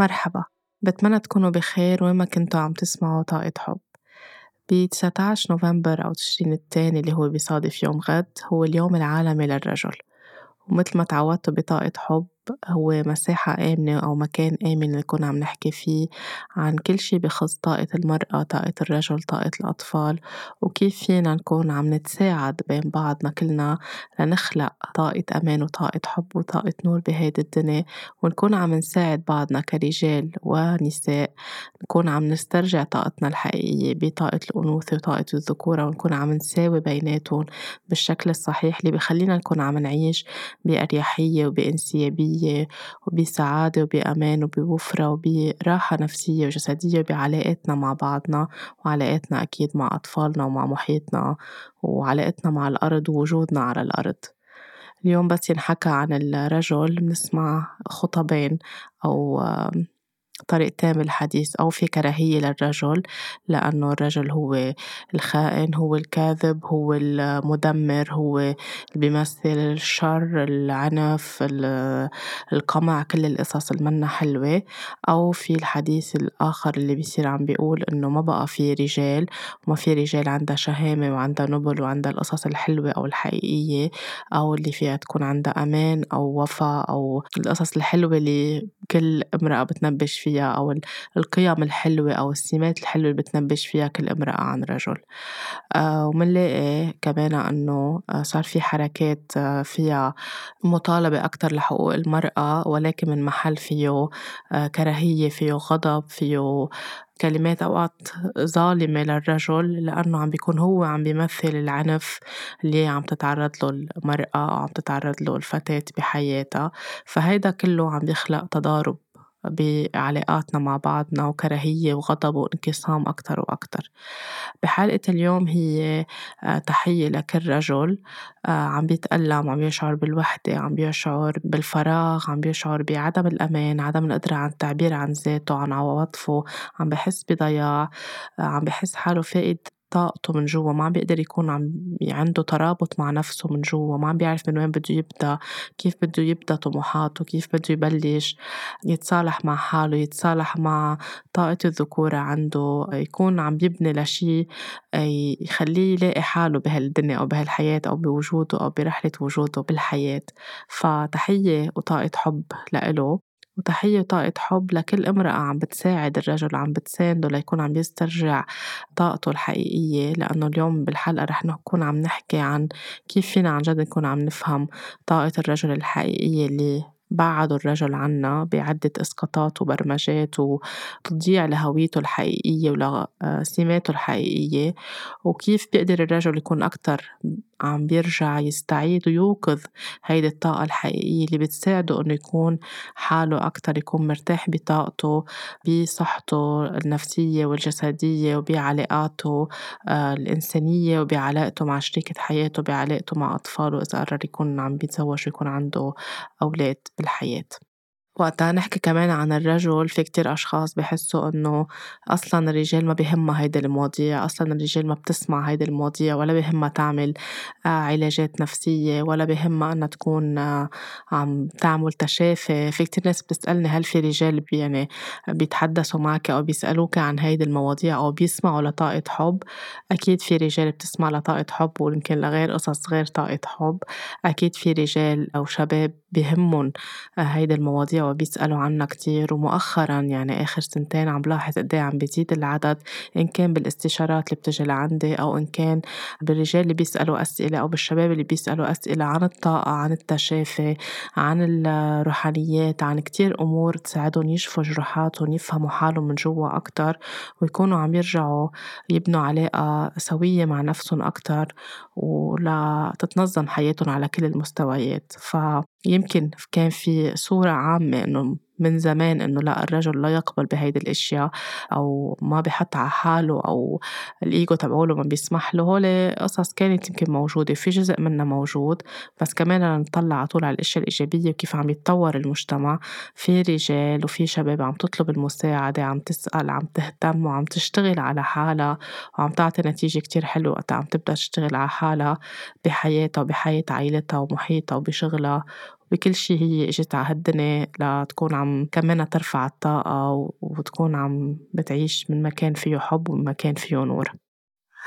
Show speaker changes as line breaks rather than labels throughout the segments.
مرحبا. بتمنى تكونوا بخير وين ما كنتوا عم تسمعوا طاقة حب. ب 19 نوفمبر أو تشرين الثاني اللي هو بيصادف يوم غد هو اليوم العالمي للرجل. ومثل ما تعودتوا بطاقة حب هو مساحة آمنة أو مكان آمن نكون عم نحكي فيه عن كل شي بخص طاقة المرأة طاقة الرجل طاقة الأطفال وكيف فينا نكون عم نتساعد بين بعضنا كلنا لنخلق طاقة أمان وطاقة حب وطاقة نور بهيدي الدنيا ونكون عم نساعد بعضنا كرجال ونساء نكون عم نسترجع طاقتنا الحقيقية بطاقة الأنوثة وطاقة الذكورة ونكون عم نساوي بيناتهم بالشكل الصحيح اللي بخلينا نكون عم نعيش بأريحية وبإنسيابية. نفسية وبسعادة وبأمان وبوفرة وبراحة نفسية وجسدية وبعلاقاتنا مع بعضنا. وعلاقاتنا أكيد مع أطفالنا ومع محيطنا وعلاقتنا مع الأرض ووجودنا على الأرض. اليوم بس ينحكى عن الرجل بنسمع خطبين أو طريقتين بالحديث أو في كراهية للرجل لأنه الرجل هو الخائن هو الكاذب هو المدمر هو اللي بيمثل الشر العنف القمع كل القصص المنا حلوة. أو في الحديث الآخر اللي بيصير عم بيقول إنه ما بقى في رجال وما في رجال عندها شهامة وعندها نبل وعندها القصص الحلوة أو الحقيقية أو اللي فيها تكون عندها أمان أو وفا أو القصص الحلوة اللي كل امرأة بتنبش فيها. فيها أو القيم الحلوة أو السمات الحلوة اللي بتنبش فيها كل امرأة عن رجل. آه، ومنلاقي كمان أنه آه، صار في حركات آه، فيها مطالبة أكتر لحقوق المرأة ولكن من محل فيه كراهية فيه غضب فيه كلمات أوقات ظالمة للرجل لأنه عم بيكون هو عم بيمثل العنف اللي عم تتعرض له المرأة أو عم تتعرض له الفتاة بحياتها. فهيدا كله عم يخلق تضارب بعلاقاتنا مع بعضنا وكراهية وغضب وانقسام أكتر وأكتر. بحلقة اليوم هي آه، تحية لكل رجل آه، عم بيتألم عم يشعر بالوحدة عم بيشعر بالفراغ عم بيشعر بعدم الأمان عدم القدرة عن التعبير عن ذاته عن عواطفه عم بحس بضياع آه، عم بحس حاله فاقد طاقته من جوا ما عم بيقدر يكون عم عنده ترابط مع نفسه من جوا ما عم بيعرف من وين بده يبدأ كيف بده يبدأ طموحاته كيف بده يبلش يتصالح مع حاله يتصالح مع طاقة الذكورة عنده يكون عم يبني لشي يخليه يلاقي حاله بهالدنيا أو بهالحياة أو بوجوده أو برحلة وجوده بالحياة. فتحية وطاقة حب لإله. وتحية وطاقة حب لكل امرأة عم بتساعد الرجل عم بتسانده ليكون عم يسترجع طاقته الحقيقية. لأنه اليوم بالحلقة رح نكون عم نحكي عن كيف فينا عن جد نكون عم نفهم طاقة الرجل الحقيقية اللي بعدوا الرجل عنا بعدة إسقاطات وبرمجات وتضييع لهويته الحقيقية ولسماته الحقيقية. وكيف بيقدر الرجل يكون أكتر عم بيرجع يستعيد ويوقظ هيدي الطاقة الحقيقية اللي بتساعده إنه يكون حاله أكتر يكون مرتاح بطاقته بصحته النفسية والجسدية وبعلاقاته آه، الإنسانية وبعلاقته مع شريكة حياته بعلاقته مع أطفاله إذا قرر يكون عم بيتزوج ويكون عنده أولاد بالحياة. وقتها نحكي كمان عن الرجل في كتير أشخاص بحسوا إنه أصلا الرجال ما بهمها هيدي المواضيع أصلا الرجال ما بتسمع هيدي المواضيع ولا بهمها تعمل آه، علاجات نفسية ولا بهمها إنها تكون آه، عم تعمل تشافي. في كتير ناس بتسألني هل في رجال يعني بيتحدثوا معك أو بيسألوك عن هيدي المواضيع أو بيسمعوا لطاقة حب. أكيد في رجال بتسمع لطاقة حب ويمكن لغير قصص غير طاقة حب. أكيد في رجال أو شباب بهمهم آه، هيدي المواضيع وبيسألوا عنها كتير. ومؤخرا يعني آخر سنتين عم بلاحظ قد عم بيزيد العدد إن كان بالاستشارات اللي بتجي لعندي أو إن كان بالرجال اللي بيسألوا أسئلة أو بالشباب اللي بيسألوا أسئلة عن الطاقة عن التشافي عن الروحانيات عن كتير أمور تساعدهم يشفوا جروحاتهم يفهموا حالهم من جوا أكتر ويكونوا عم يرجعوا يبنوا علاقة سوية مع نفسهم أكتر. ولا تتنظم حياتهم على كل المستويات. فيمكن كان في صورة عامة إنه من زمان إنه لا الرجل لا يقبل بهيدي الأشياء أو ما بحط على حاله أو الإيجو تبعوله ما بيسمح له هول قصص كانت يمكن موجودة في جزء منها موجود بس كمان نطلع على طول على الأشياء الإيجابية وكيف عم يتطور المجتمع في رجال وفي شباب عم تطلب المساعدة عم تسأل عم تهتم وعم تشتغل على حالها وعم تعطي نتيجة كتير حلوة وقتها عم تبدأ تشتغل على حالها بحياتها وبحياة عائلتها ومحيطها وبشغلها. بكل شي هي إجت على هالدنيا لتكون عم كمان ترفع الطاقة وتكون عم بتعيش من مكان فيه حب ومن مكان فيه نور.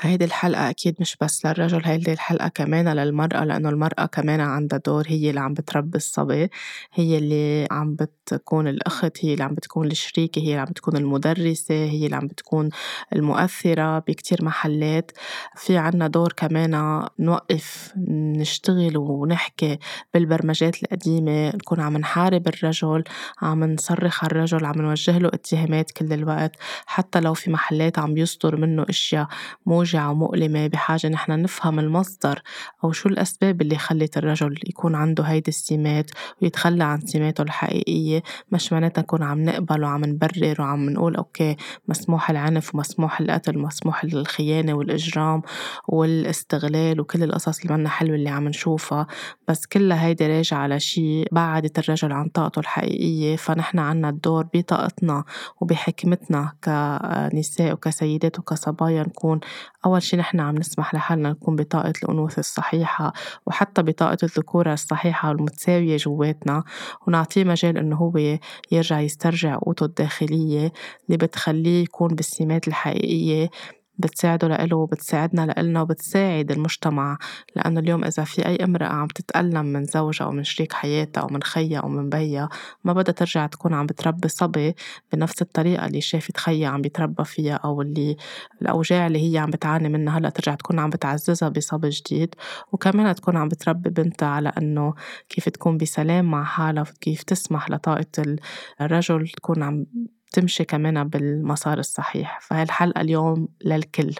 هيدي الحلقة أكيد مش بس للرجل هيدي الحلقة كمان للمرأة لأنه المرأة كمان عندها دور هي اللي عم بتربي الصبي هي اللي عم بتكون الأخت هي اللي عم بتكون الشريكة هي اللي عم بتكون المدرسة هي اللي عم بتكون المؤثرة بكتير محلات. في عنا دور كمان نوقف نشتغل ونحكي بالبرمجات القديمة نكون عم نحارب الرجل عم نصرخ على الرجل عم نوجه له اتهامات كل الوقت حتى لو في محلات عم بيصدر منه أشياء مو موجعة ومؤلمة بحاجة نحن نفهم المصدر أو شو الأسباب اللي خلت الرجل يكون عنده هيدي السمات ويتخلى عن سماته الحقيقية مش معناتها نكون عم نقبل وعم نبرر وعم نقول أوكي مسموح العنف ومسموح القتل ومسموح الخيانة والإجرام والاستغلال وكل القصص اللي منا حلوة اللي عم نشوفها بس كلها هيدي راجعة على شي بعدت الرجل عن طاقته الحقيقية فنحن عنا الدور بطاقتنا وبحكمتنا كنساء وكسيدات وكصبايا نكون أول شي نحن عم نسمح لحالنا نكون بطاقة الأنوثة الصحيحة وحتى بطاقة الذكورة الصحيحة والمتساوية جواتنا ونعطيه مجال إنه هو يرجع يسترجع قوته الداخلية اللي بتخليه يكون بالسمات الحقيقية بتساعده لإله وبتساعدنا لإلنا وبتساعد المجتمع. لأنه اليوم إذا في أي امرأة عم تتألم من زوجها أو من شريك حياتها أو من خيها أو من بيها ما بدها ترجع تكون عم بتربي صبي بنفس الطريقة اللي شافت خيها عم بيتربى فيها أو اللي الأوجاع اللي هي عم بتعاني منها هلأ ترجع تكون عم بتعززها بصبي جديد. وكمان تكون عم بتربي بنتها على إنه كيف تكون بسلام مع حالها كيف تسمح لطاقة الرجل تكون عم تمشي كمان بالمسار الصحيح. فهي الحلقة اليوم للكل.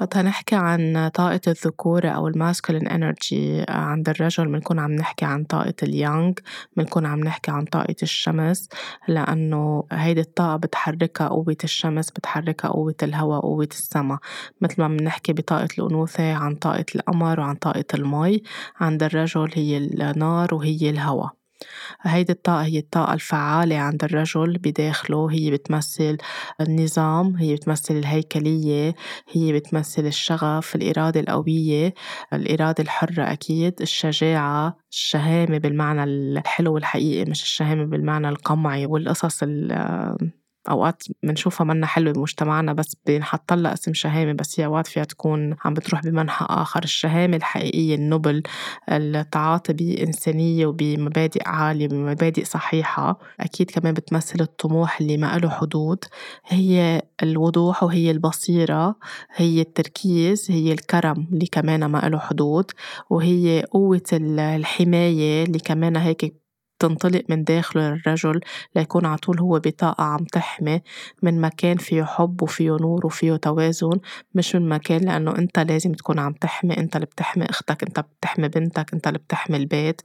وقتها نحكي عن طاقة الذكورة أو ال masculine energy عند الرجل بنكون عم نحكي عن طاقة اليانغ بنكون عم نحكي عن طاقة الشمس لأنه هيدي الطاقة بتحركها قوة الشمس بتحركها قوة الهواء قوة السما. مثل ما بنحكي بطاقة الأنوثة عن طاقة القمر وعن طاقة المي عند الرجل هي النار وهي الهواء. هيدي الطاقة هي الطاقة الفعالة عند الرجل بداخله هي بتمثل النظام هي بتمثل الهيكلية هي بتمثل الشغف الإرادة القوية الإرادة الحرة أكيد الشجاعة الشهامة بالمعنى الحلو الحقيقي مش الشهامة بالمعنى القمعي والقصص أوقات بنشوفها منا حلوة بمجتمعنا بس بنحط لها اسم شهامة بس هي أوقات فيها تكون عم بتروح بمنحى آخر. الشهامة الحقيقية النوبل التعاطي بإنسانية وبمبادئ عالية بمبادئ صحيحة. أكيد كمان بتمثل الطموح اللي ما له حدود. هي الوضوح وهي البصيرة هي التركيز هي الكرم اللي كمان ما له حدود. وهي قوة الحماية اللي كمان هيك تنطلق من داخله الرجل ليكون على طول هو بطاقة عم تحمي من مكان فيه حب وفيه نور وفيه توازن. مش من مكان لأنه أنت لازم تكون عم تحمي أنت اللي بتحمي أختك أنت بتحمي بنتك أنت اللي بتحمي البيت.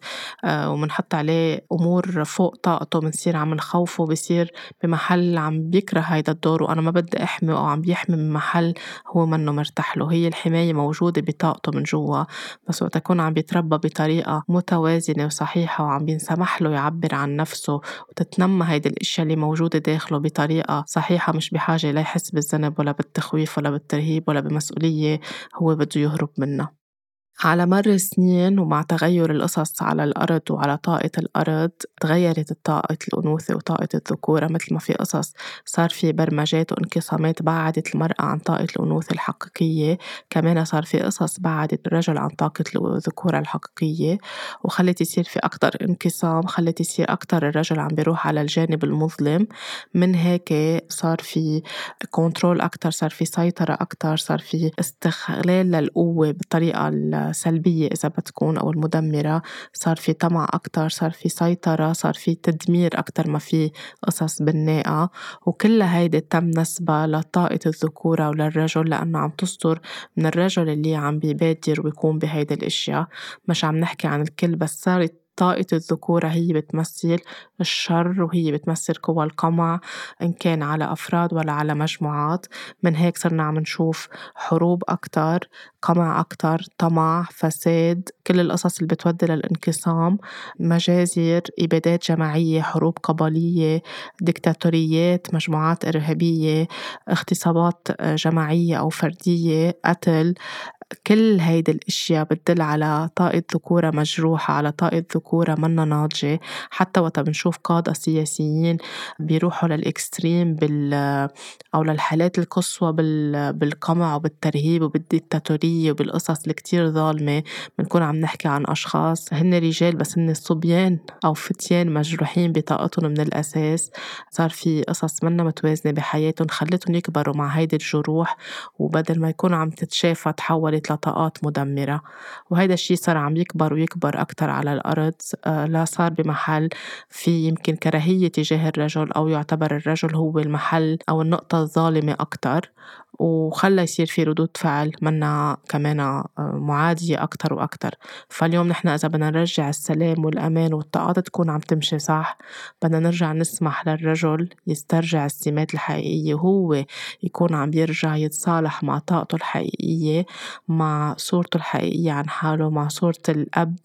آه ومنحط عليه أمور فوق طاقته بنصير عم نخوفه بصير بمحل عم بيكره هيدا الدور وأنا ما بدي أحمي أو عم بيحمي من محل هو منه مرتاح له. هي الحماية موجودة بطاقته من جوا. بس وقت يكون عم بيتربى بطريقة متوازنة وصحيحة وعم بينسمح له يعبر عن نفسه وتتنمى هيدي الأشياء اللي موجودة داخله بطريقة صحيحة مش بحاجة لا يحس بالذنب ولا بالتخويف ولا بالترهيب ولا بمسؤولية هو بده يهرب منها. على مر السنين ومع تغير القصص على الأرض وعلى طاقة الأرض تغيرت طاقة الأنوثة وطاقة الذكورة مثل ما في قصص صار في برمجات وانقسامات بعدت المرأة عن طاقة الأنوثة الحقيقية كمان صار في قصص بعدت الرجل عن طاقة الذكورة الحقيقية وخلت يصير في أكتر انقسام خلت يصير أكتر الرجل عم بيروح على الجانب المظلم. من هيك صار في كنترول أكتر صار في سيطرة أكتر صار في استغلال للقوة بالطريقة السلبية إذا بتكون أو المدمرة. صار في طمع أكتر صار في سيطرة صار في تدمير أكتر ما في قصص بناءة وكلها هيدي تم نسبة لطاقة الذكورة وللرجل لأنه عم تصدر من الرجل اللي عم بيبادر ويكون بهيدي الأشياء. مش عم نحكي عن الكل بس صارت طاقة الذكورة هي بتمثل الشر وهي بتمثل قوى القمع إن كان على أفراد ولا على مجموعات. من هيك صرنا عم نشوف حروب أكتر قمع أكتر طمع فساد كل القصص اللي بتودي للانقسام. مجازر إبادات جماعية حروب قبلية ديكتاتوريات مجموعات إرهابية اغتصابات جماعية أو فردية قتل. كل هيدي الأشياء بتدل على طاقة ذكورة مجروحة على طاقة ذكورة منا ناضجة. حتى وقتا بنشوف قادة سياسيين بيروحوا للإكستريم بال أو للحالات القصوى بال... بالقمع وبالترهيب وبالديكتاتورية وبالقصص اللي كتير ظالمة. بنكون عم نحكي عن أشخاص هن رجال بس هن صبيان أو فتيان مجروحين بطاقتهم من الأساس. صار في قصص منا متوازنة بحياتهم خلتهم يكبروا مع هيدي الجروح. وبدل ما يكون عم تتشافى تحولت لطاقات مدمرة. وهيدا الشي صار عم يكبر ويكبر أكتر على الأرض آه، لا صار بمحل في يمكن كراهية تجاه الرجل أو يعتبر الرجل هو المحل أو النقطة الظالمة أكتر. وخلى يصير في ردود فعل منا كمان آه، معادية أكتر وأكتر. فاليوم نحن إذا بدنا نرجع السلام والأمان والطاقات تكون عم تمشي صح بدنا نرجع نسمح للرجل يسترجع السمات الحقيقية. وهو يكون عم بيرجع يتصالح مع طاقته الحقيقية. مع صورته الحقيقية عن حاله مع صورة الأب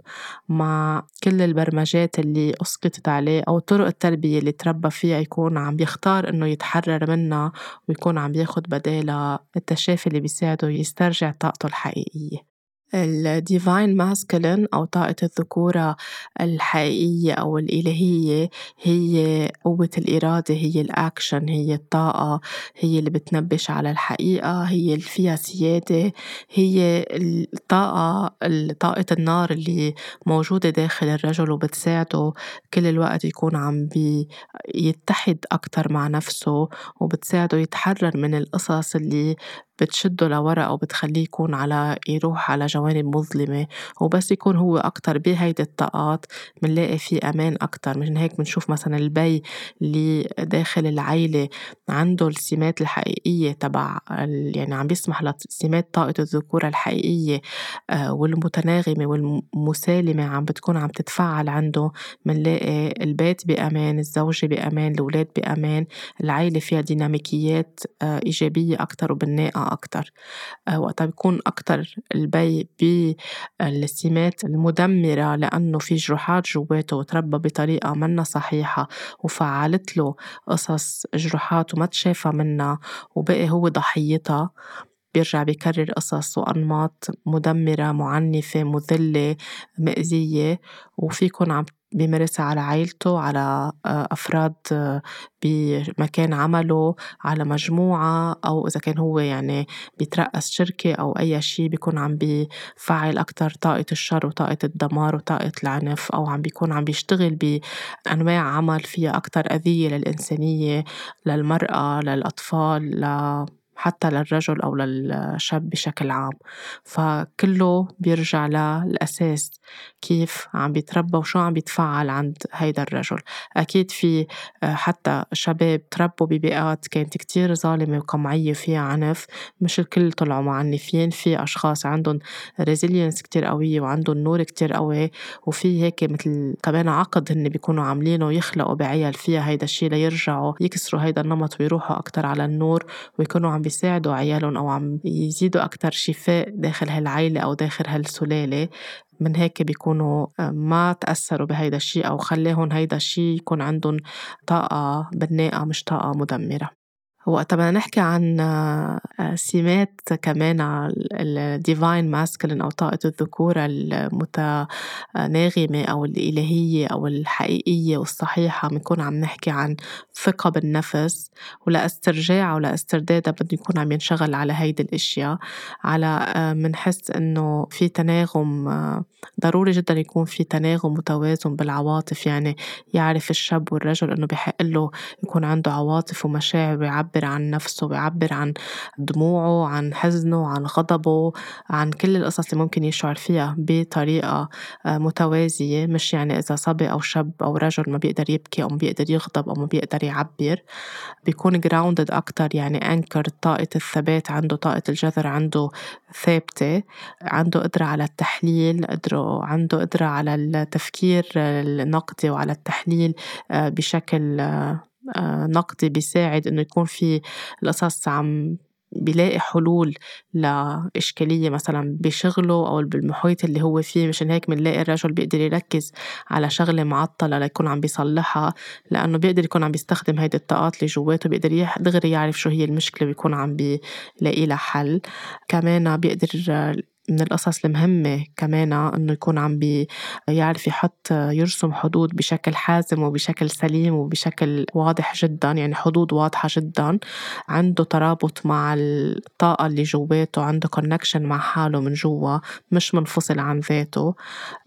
مع كل البرمجات اللي أسقطت عليه أو طرق التربية اللي تربى فيها يكون عم بيختار إنه يتحرر منها ويكون عم بياخد بدالها التشافي اللي بيساعده يسترجع طاقته الحقيقية. ال divine masculine أو طاقة الذكورة الحقيقية أو الإلهية هي قوة الإرادة هي الأكشن هي الطاقة هي اللي بتنبش على الحقيقة هي اللي فيها سيادة هي الطاقة طاقة النار اللي موجودة داخل الرجل وبتساعده كل الوقت يكون عم بيتحد أكتر مع نفسه وبتساعده يتحرر من القصص اللي بتشده لورا أو بتخليه يكون على يروح على جوانب مظلمة وبس يكون هو أكتر. بهيدي الطاقات منلاقي في أمان أكتر. من هيك بنشوف مثلا البي اللي داخل العيلة عنده السمات الحقيقية تبع يعني عم بيسمح لسمات طاقة الذكورة الحقيقية آه، والمتناغمة والمسالمة عم بتكون عم تتفعل عنده. منلاقي البيت بأمان الزوجة بأمان الأولاد بأمان العيلة فيها ديناميكيات آه، إيجابية أكتر وبناءة أكتر. وقتها بيكون أكتر البي بالسمات المدمرة لأنه في جروحات جواته وتربى بطريقة منا صحيحة وفعلت له قصص جروحات وما تشافى منها وبقي هو ضحيتها. بيرجع بيكرر قصص وأنماط مدمرة معنفة مذلة مأزية وفيكن عم بيمارسها على عيلته على آه، أفراد آه، بمكان عمله على مجموعة أو إذا كان هو يعني بيترأس شركة أو أي شيء بيكون عم بيفعل أكتر طاقة الشر وطاقة الدمار وطاقة العنف أو عم بيكون عم بيشتغل بأنواع عمل فيها أكتر أذية للإنسانية للمرأة للأطفال حتى للرجل أو للشاب بشكل عام. فكله بيرجع للأساس. كيف عم بيتربى وشو عم بيتفعل عند هيدا الرجل. أكيد في آه، حتى شباب تربوا ببيئات كانت كتير ظالمة وقمعية فيها عنف. مش الكل طلعوا معنفين في أشخاص عندهم ريزيلينس كتير قوية وعندهم نور كتير قوي وفي هيك مثل كمان عقد هن بيكونوا عاملينه يخلقوا بعيال فيها هيدا الشيء ليرجعوا يكسروا هيدا النمط ويروحوا أكتر على النور ويكونوا عم بيساعدوا عيالهم أو عم يزيدوا أكتر شفاء داخل هالعيلة أو داخل هالسلالة. من هيك بيكونوا آه، ما تأثروا بهيدا الشيء أو خلاهم هيدا الشيء يكون عندهم طاقة بناءة مش طاقة مدمرة. وقت بدنا نحكي عن آه، سمات كمان الديفاين ماسكلين أو طاقة الذكورة المتناغمة أو الإلهية أو الحقيقية والصحيحة بنكون عم نحكي عن ثقة بالنفس ولاسترجاع ولاستردادها بده يكون عم ينشغل على هيدي الأشياء. على منحس آه، إنه في تناغم آه، ضروري جدا يكون في تناغم وتوازن بالعواطف يعني يعرف الشاب والرجل إنه بحق له يكون عنده عواطف ومشاعر ويعبر عن نفسه ويعبر عن دموعه عن حزنه عن غضبه عن كل القصص اللي ممكن يشعر فيها بطريقة آه، متوازية مش يعني إذا صبي أو شاب أو رجل ما بيقدر يبكي أو ما بيقدر يغضب أو ما بيقدر يعبر بيكون جراوندد أكتر يعني أنكر طاقة الثبات عنده طاقة الجذر عنده ثابتة عنده قدرة على التحليل قدره عنده قدرة على التفكير النقدي وعلى التحليل آه، بشكل آه، نقدي بيساعد إنه يكون في القصص عم بيلاقي حلول لإشكالية مثلا بشغله أو بالمحيط اللي هو فيه مشان هيك بنلاقي الرجل بيقدر يركز على شغلة معطلة ليكون عم بيصلحها لأنه بيقدر يكون عم بيستخدم هيدي الطاقات اللي جواته بيقدر دغري يعرف شو هي المشكلة ويكون عم بيلاقي لها حل. كمان بيقدر من القصص المهمة كمان إنه يكون عم بي يعرف يحط يرسم حدود بشكل حازم وبشكل سليم وبشكل واضح جدا يعني حدود واضحة جدا. عنده ترابط مع الطاقة اللي جواته عنده كونكشن مع حاله من جوا مش منفصل عن ذاته.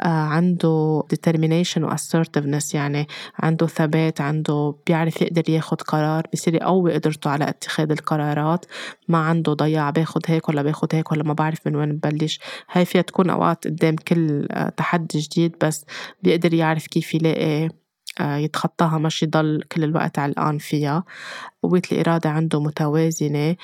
آه، عنده determination و assertiveness يعني عنده ثبات عنده بيعرف يقدر ياخد قرار بصير يقوي قدرته على اتخاذ القرارات. ما عنده ضياع باخد هيك ولا باخد هيك ولا ما بعرف من وين ببلش هاي فيها تكون أوقات قدام كل آه، تحدي جديد بس بيقدر يعرف كيف يلاقي آه، يتخطاها مش يضل كل الوقت علقان فيها. قوة الإرادة عنده متوازنة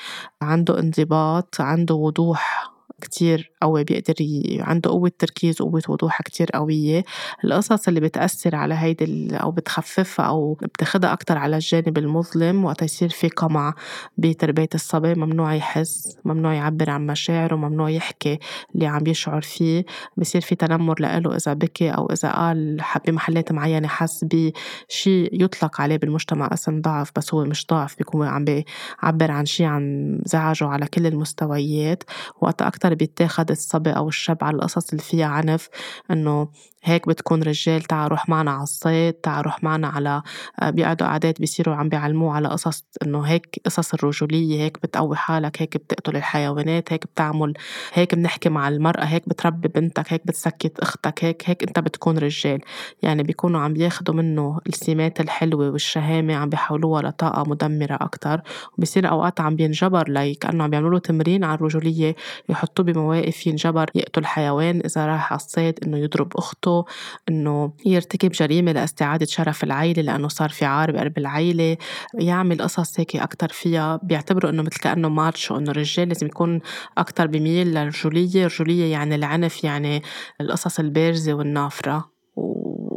عنده انضباط عنده وضوح كتير قوي بيقدر ي... عنده قوة تركيز وقوة وضوح كتير قوية. القصص اللي بتأثر على هيدي أو بتخففها أو بتاخدها أكتر على الجانب المظلم وقت يصير في قمع بتربية الصبي ممنوع يحس ممنوع يعبر عن مشاعره ممنوع يحكي اللي عم يشعر فيه. بصير في تنمر لإله إذا بكي أو إذا قال بمحلات معينة حس بشي يطلق عليه بالمجتمع اسم ضعف بس هو مش ضعف بيكون عم بيعبر عن شي عن زعجه على كل المستويات. وقت أكتر بيتاخد الصبي أو الشاب على القصص اللي فيها عنف إنه هيك بتكون رجال تعا روح معنا على الصيد تعا روح معنا على آه، بيقعدوا قعدات بيصيروا عم بيعلموه على قصص إنه هيك قصص الرجولية هيك بتقوي حالك هيك بتقتل الحيوانات هيك بتعمل هيك بنحكي مع المرأة هيك بتربي بنتك هيك بتسكت أختك هيك هيك أنت بتكون رجال. يعني بيكونوا عم بياخدوا منه السمات الحلوة والشهامة عم بيحولوها لطاقة مدمرة أكتر. وبصير أوقات عم بينجبر لي كأنه عم بيعملوا له تمرين على الرجولية يحطوه بمواقف ينجبر يقتل حيوان إذا راح على الصيد إنه يضرب أخته إنه يرتكب جريمة لاستعادة شرف العيلة لأنه صار في عار بقلب العيلة يعمل قصص هيك أكتر فيها بيعتبروا إنه مثل كأنه ماتشو إنه الرجال لازم يكون أكتر بميل للرجولية الرجولية يعني العنف يعني القصص البارزة والنافرة.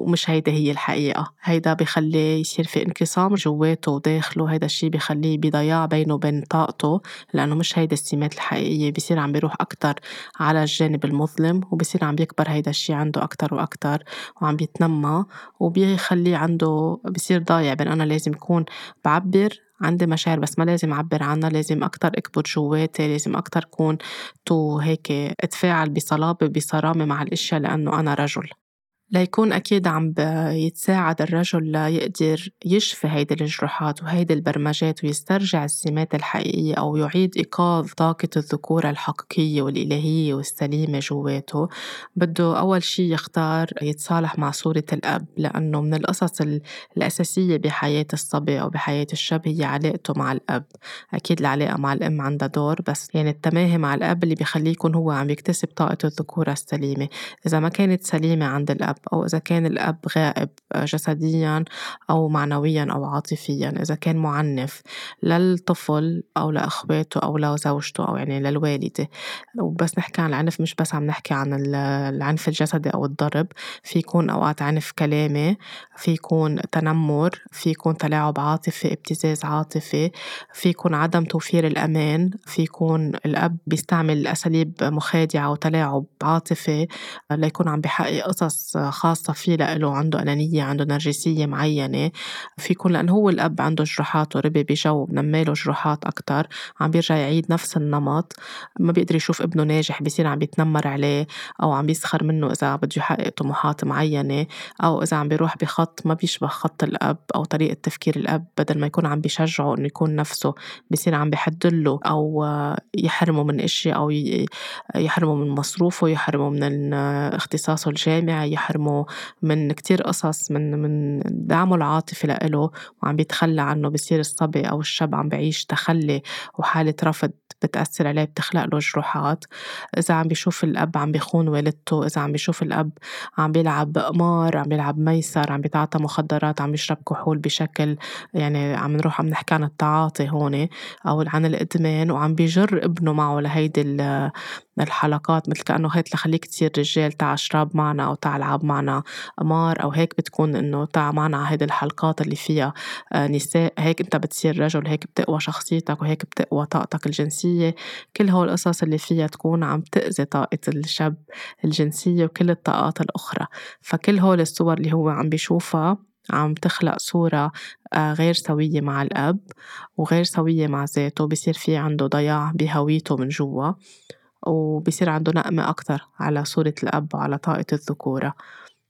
ومش هيدا هي الحقيقة. هيدا بخليه يصير في انقسام جواته وداخله. هيدا الشي بخليه بضياع بينه وبين طاقته لأنه مش هيدا السمات الحقيقية. بصير عم بيروح أكتر على الجانب المظلم وبصير عم بيكبر هيدا الشي عنده أكتر وأكتر وعم بيتنمى وبيخليه عنده بصير ضايع. بين أنا لازم أكون بعبر عندي مشاعر بس ما لازم أعبر عنها. لازم أكتر أكبت جواتي لازم أكتر كون تو هيك أتفاعل بصلابة بصرامة مع الأشياء لأنه أنا رجل. ليكون أكيد عم يتساعد الرجل ليقدر يشفي هيدي الجروحات وهيدي البرمجات ويسترجع السمات الحقيقية أو يعيد إيقاظ طاقة الذكورة الحقيقية والإلهية والسليمة جواته. بده أول شي يختار يتصالح مع صورة الأب لأنه من القصص الأساسية بحياة الصبي أو بحياة الشاب هي علاقته مع الأب. أكيد العلاقة مع الأم عندها دور بس يعني التماهي مع الأب اللي بيخليه يكون هو عم يكتسب طاقة الذكورة السليمة. إذا ما كانت سليمة عند الأب أو إذا كان الأب غائب جسديا أو معنويا أو عاطفيا إذا كان معنف للطفل أو لأخواته أو لزوجته أو يعني للوالدة. وبس نحكي عن العنف مش بس عم نحكي عن العنف الجسدي أو الضرب في يكون أوقات عنف كلامي في يكون تنمر في يكون تلاعب عاطفي ابتزاز عاطفي في يكون عدم توفير الأمان في يكون الأب بيستعمل أساليب مخادعة وتلاعب عاطفي ليكون عم بيحقق قصص خاصة فيه لإله عنده أنانية عنده نرجسية معينة. في يكون لأنه هو الأب عنده جروحات وربي بجو نماله جروحات أكتر عم بيرجع يعيد نفس النمط. ما بيقدر يشوف ابنه ناجح بيصير عم بيتنمر عليه أو عم بيسخر منه إذا بده يحقق طموحات معينة أو إذا عم بيروح بخط ما بيشبه خط الأب أو طريقة تفكير الأب. بدل ما يكون عم بيشجعه إنه يكون نفسه بيصير عم بيحدله أو يحرمه من إشي أو يحرمه من مصروفه يحرمه من اختصاصه الجامعي يحرمه من كتير قصص من من دعمه العاطفي لإله وعم بيتخلى عنه بصير الصبي أو الشاب عم بعيش تخلي وحالة رفض بتأثر عليه بتخلق له جروحات. إذا عم بيشوف الأب عم بيخون والدته إذا عم بيشوف الأب عم بيلعب قمار عم بيلعب ميسر عم بيتعاطى مخدرات عم بيشرب كحول بشكل يعني عم نروح عم نحكي عن التعاطي هون أو عن الإدمان وعم بيجر ابنه معه لهيدي الحلقات مثل كأنه هيك لخليك تصير رجال تعا اشرب معنا أو تعا العب معنا قمار أو هيك بتكون إنه تعا معنا على هيدي الحلقات اللي فيها آه، نساء. هيك أنت بتصير رجل هيك بتقوى شخصيتك وهيك بتقوى طاقتك الجنسية. كل هول القصص اللي فيها تكون عم تأذي طاقة الشاب الجنسية وكل الطاقات الأخرى. فكل هول الصور اللي هو عم بيشوفها عم تخلق صورة آه، غير سوية مع الأب وغير سوية مع ذاته. بصير في عنده ضياع بهويته من جوا. وبصير عنده نقمة أكتر على صورة الأب وعلى طاقة الذكورة.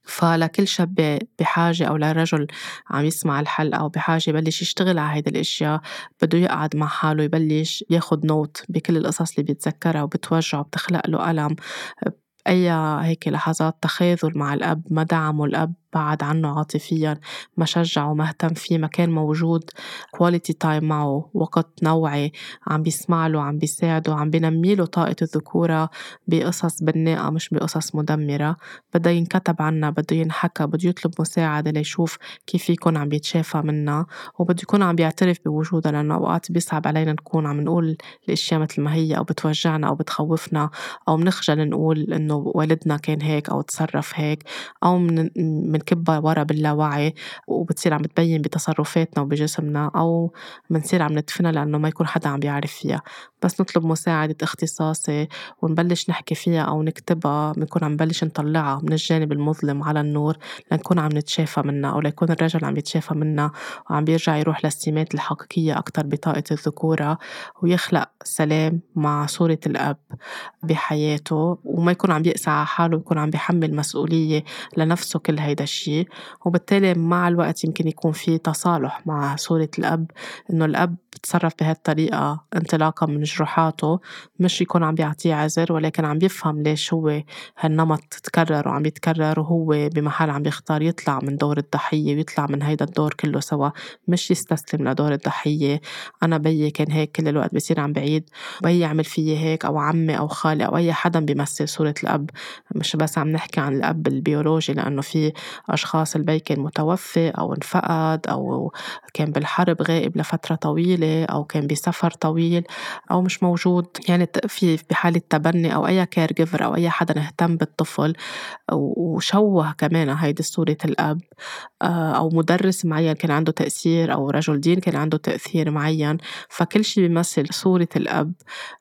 فلكل شاب بحاجة أو لرجل عم يسمع الحلقة أو بحاجة يبلش يشتغل على هيدي الأشياء بده يقعد مع حاله يبلش ياخد note بكل القصص اللي بيتذكرها وبتوجعه وبتخلق له ألم. أي هيك لحظات تخاذل مع الأب ما دعمه الأب بعد عنه عاطفيا ما شجعه ما اهتم فيه ما كان موجود. quality time معه وقت نوعي عم بيسمع له عم بيساعده عم بينمي له طاقة الذكورة بقصص بناءة مش بقصص مدمرة. بدها ينكتب عنها بده ينحكى بده يطلب مساعدة ليشوف كيف يكون عم بيتشافى منها وبده يكون عم بيعترف بوجودها لأنه أوقات بيصعب علينا نكون عم نقول الأشياء مثل ما هي أو بتوجعنا أو بتخوفنا أو منخجل نقول إنه والدنا كان هيك أو تصرف هيك أو من بنكبها ورا باللاوعي وبتصير عم تبين بتصرفاتنا وبجسمنا أو بنصير عم ندفنها لأنه ما يكون حدا عم بيعرف فيها. بس نطلب مساعدة اختصاصي ونبلش نحكي فيها أو نكتبها بنكون عم نبلش نطلعها من الجانب المظلم على النور لنكون عم نتشافى منها أو ليكون الرجل عم يتشافى منها وعم بيرجع يروح للسمات الحقيقية أكتر بطاقة الذكورة ويخلق سلام مع صورة الأب بحياته وما يكون عم يقسى على حاله ويكون عم بيحمل مسؤولية لنفسه كل هيدا الشيء وبالتالي مع الوقت يمكن يكون في تصالح مع صورة الأب إنه الأب بتصرف بهالطريقة انطلاقا من جروحاته مش يكون عم بيعطيه عذر ولكن عم بيفهم ليش هو هالنمط تكرر وعم يتكرر وهو بمحل عم بيختار يطلع من دور الضحية ويطلع من هيدا الدور كله سوا مش يستسلم لدور الضحية. أنا بيي كان هيك كل الوقت بصير عم بعيد بيي عمل فيي هيك أو عمي أو خالي أو أي حدا بيمثل صورة الأب. مش بس عم نحكي عن الأب البيولوجي لأنه في أشخاص البي كان متوفي أو انفقد أو كان بالحرب غائب لفترة طويلة. أو كان بسفر طويل أو مش موجود. يعني في بحالة تبني أو أي caregiver أو أي حدا اهتم بالطفل. وشو كمان هيدي صورة الأب. آه، أو مدرس معين كان عنده تأثير أو رجل دين كان عنده تأثير معين. فكل شي بيمثل صورة الأب.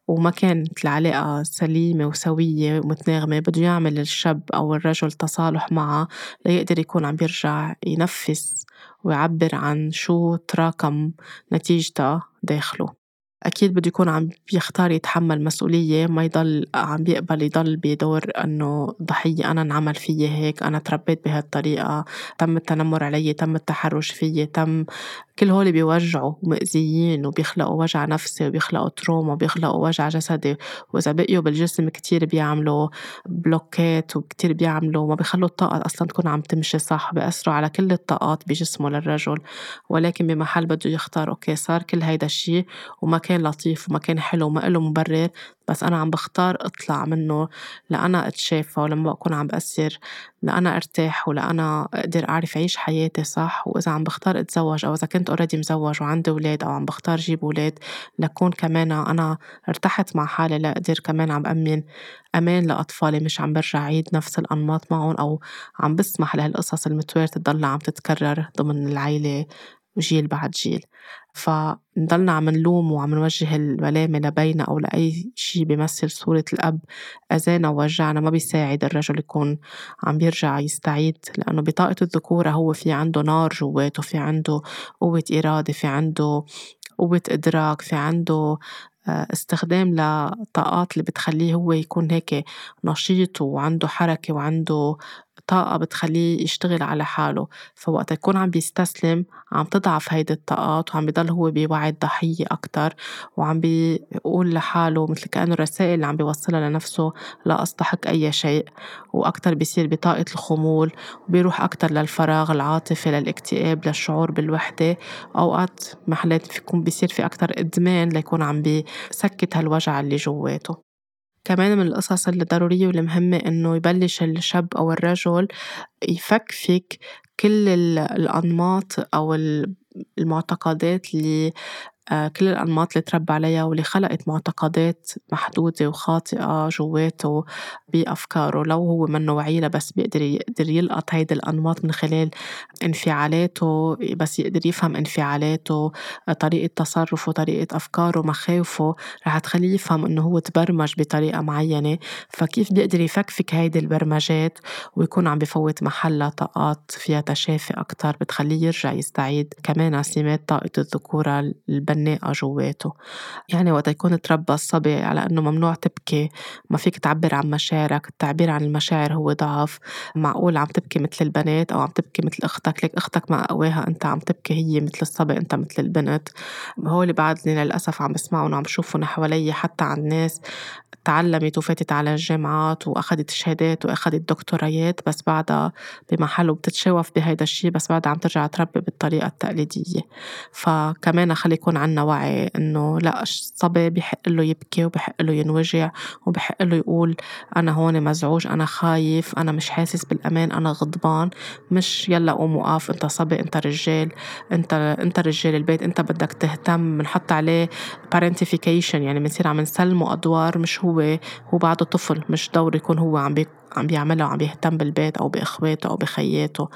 وما كانت العلاقة سليمة وسوية ومتناغمة. بده يعمل الشاب أو الرجل تصالح معها ليقدر يكون عم بيرجع ينفس ويعبر عن شو تراكم نتيجتها داخله. أكيد بده يكون عم بيختار يتحمل مسؤولية ما يضل عم بيقبل يضل بدور إنه ضحية أنا انعمل فيي هيك أنا تربيت بهالطريقة تم التنمر علي تم التحرش فيي تم كل هول بيوجعوا ومأذيين وبيخلقوا وجع نفسي وبيخلقوا تروما وبيخلقوا وجع جسدي. وإذا بقيوا بالجسم كتير بيعملوا block ات وكتير بيعملوا ما بيخلوا الطاقة أصلا تكون عم تمشي صح بيأثروا على كل الطاقات بجسمه للرجل. ولكن بمحل بده يختار okay صار كل هيدا الشيء وما كان لطيف وما كان حلو وما له مبرر بس أنا عم بختار أطلع منه لأنا أتشافى ولما أكون عم بأثر لأنا أرتاح ولأنا أقدر أعرف أعيش حياتي صح. وإذا عم بختار أتزوج أو إذا كنت already مزوج وعندي أولاد أو عم بختار جيب أولاد لكون كمان أنا ارتحت مع حالي لأقدر كمان عم بأمن أمان لأطفالي مش عم برجع عيد نفس الأنماط معهم أو عم بسمح لهالقصص المتوارثة تضلها عم تتكرر ضمن العيلة. جيل بعد جيل. فنضلنا عم نلوم وعم نوجه الملامة لبينا أو لأي شي بيمثل صورة الأب. أذانا ووجعنا ما بيساعد الرجل يكون عم بيرجع يستعيد لأنه بطاقة الذكورة هو في عنده نار جواته في عنده قوة إرادة في عنده قوة إدراك في عنده آه، استخدام لطاقات اللي بتخليه هو يكون هيك نشيط وعنده حركة وعنده طاقة بتخليه يشتغل على حاله فوقت يكون عم بيستسلم عم تضعف هيدي الطاقات وعم بيضل هو بوعي الضحية أكتر وعم بيقول لحاله مثل كأنه الرسائل اللي عم بيوصلها لنفسه لا أستحق أي شيء وأكتر بيصير بطاقة الخمول وبيروح أكتر للفراغ العاطفي للاكتئاب للشعور بالوحدة أوقات محلات فيكون بيصير في أكتر إدمان ليكون عم بيسكت هالوجع اللي جواته. كمان من القصص اللي ضرورية والمهمة إنه يبلش الشاب أو الرجل يفكفك كل الأنماط أو المعتقدات اللي كل الأنماط اللي تربى عليها واللي خلقت معتقدات محدودة وخاطئة جواته بأفكاره لو هو منه وعي بس بيقدر يقدر يلقط هيدي الأنماط من خلال انفعالاته بس يقدر يفهم انفعالاته طريقة تصرفه طريقة أفكاره مخاوفه رح تخليه يفهم إنه هو تبرمج بطريقة معينة. فكيف بيقدر يفكفك هيدي البرمجات ويكون عم بفوت محلها طاقات فيها تشافي أكتر بتخليه يرجع يستعيد كمان سمات طاقة الذكورة البنية. بناءة جواته يعني وقت يكون تربى الصبي على إنه ممنوع تبكي ما فيك تعبر عن مشاعرك التعبير عن المشاعر هو ضعف. معقول عم تبكي مثل البنات أو عم تبكي مثل أختك؟ ليك أختك ما قواها أنت عم تبكي هي مثل الصبي أنت مثل البنت. هول بعدني للأسف عم بسمعهم وعم بشوفهم حوالي حتى عن ناس تعلمت وفاتت على الجامعات وأخذت شهادات وأخذت دكتوريات بس بعدها بمحل وبتتشوف بهيدا الشيء بس بعدها عم ترجع تربي بالطريقة التقليدية. فكمان خلي يكون عنا وعي إنه لا الصبي بحق له يبكي وبحق له ينوجع وبحق له يقول أنا هون مزعوج أنا خايف أنا مش حاسس بالأمان أنا غضبان. مش يلا قوم وقف أنت صبي أنت رجال أنت أنت رجال البيت أنت بدك تهتم بنحط عليه parentification يعني بنصير عم نسلمه أدوار مش هو هو بعده طفل مش دور يكون هو عم بي عم بيعملها وعم بيهتم بالبيت أو بإخواته أو بخياته.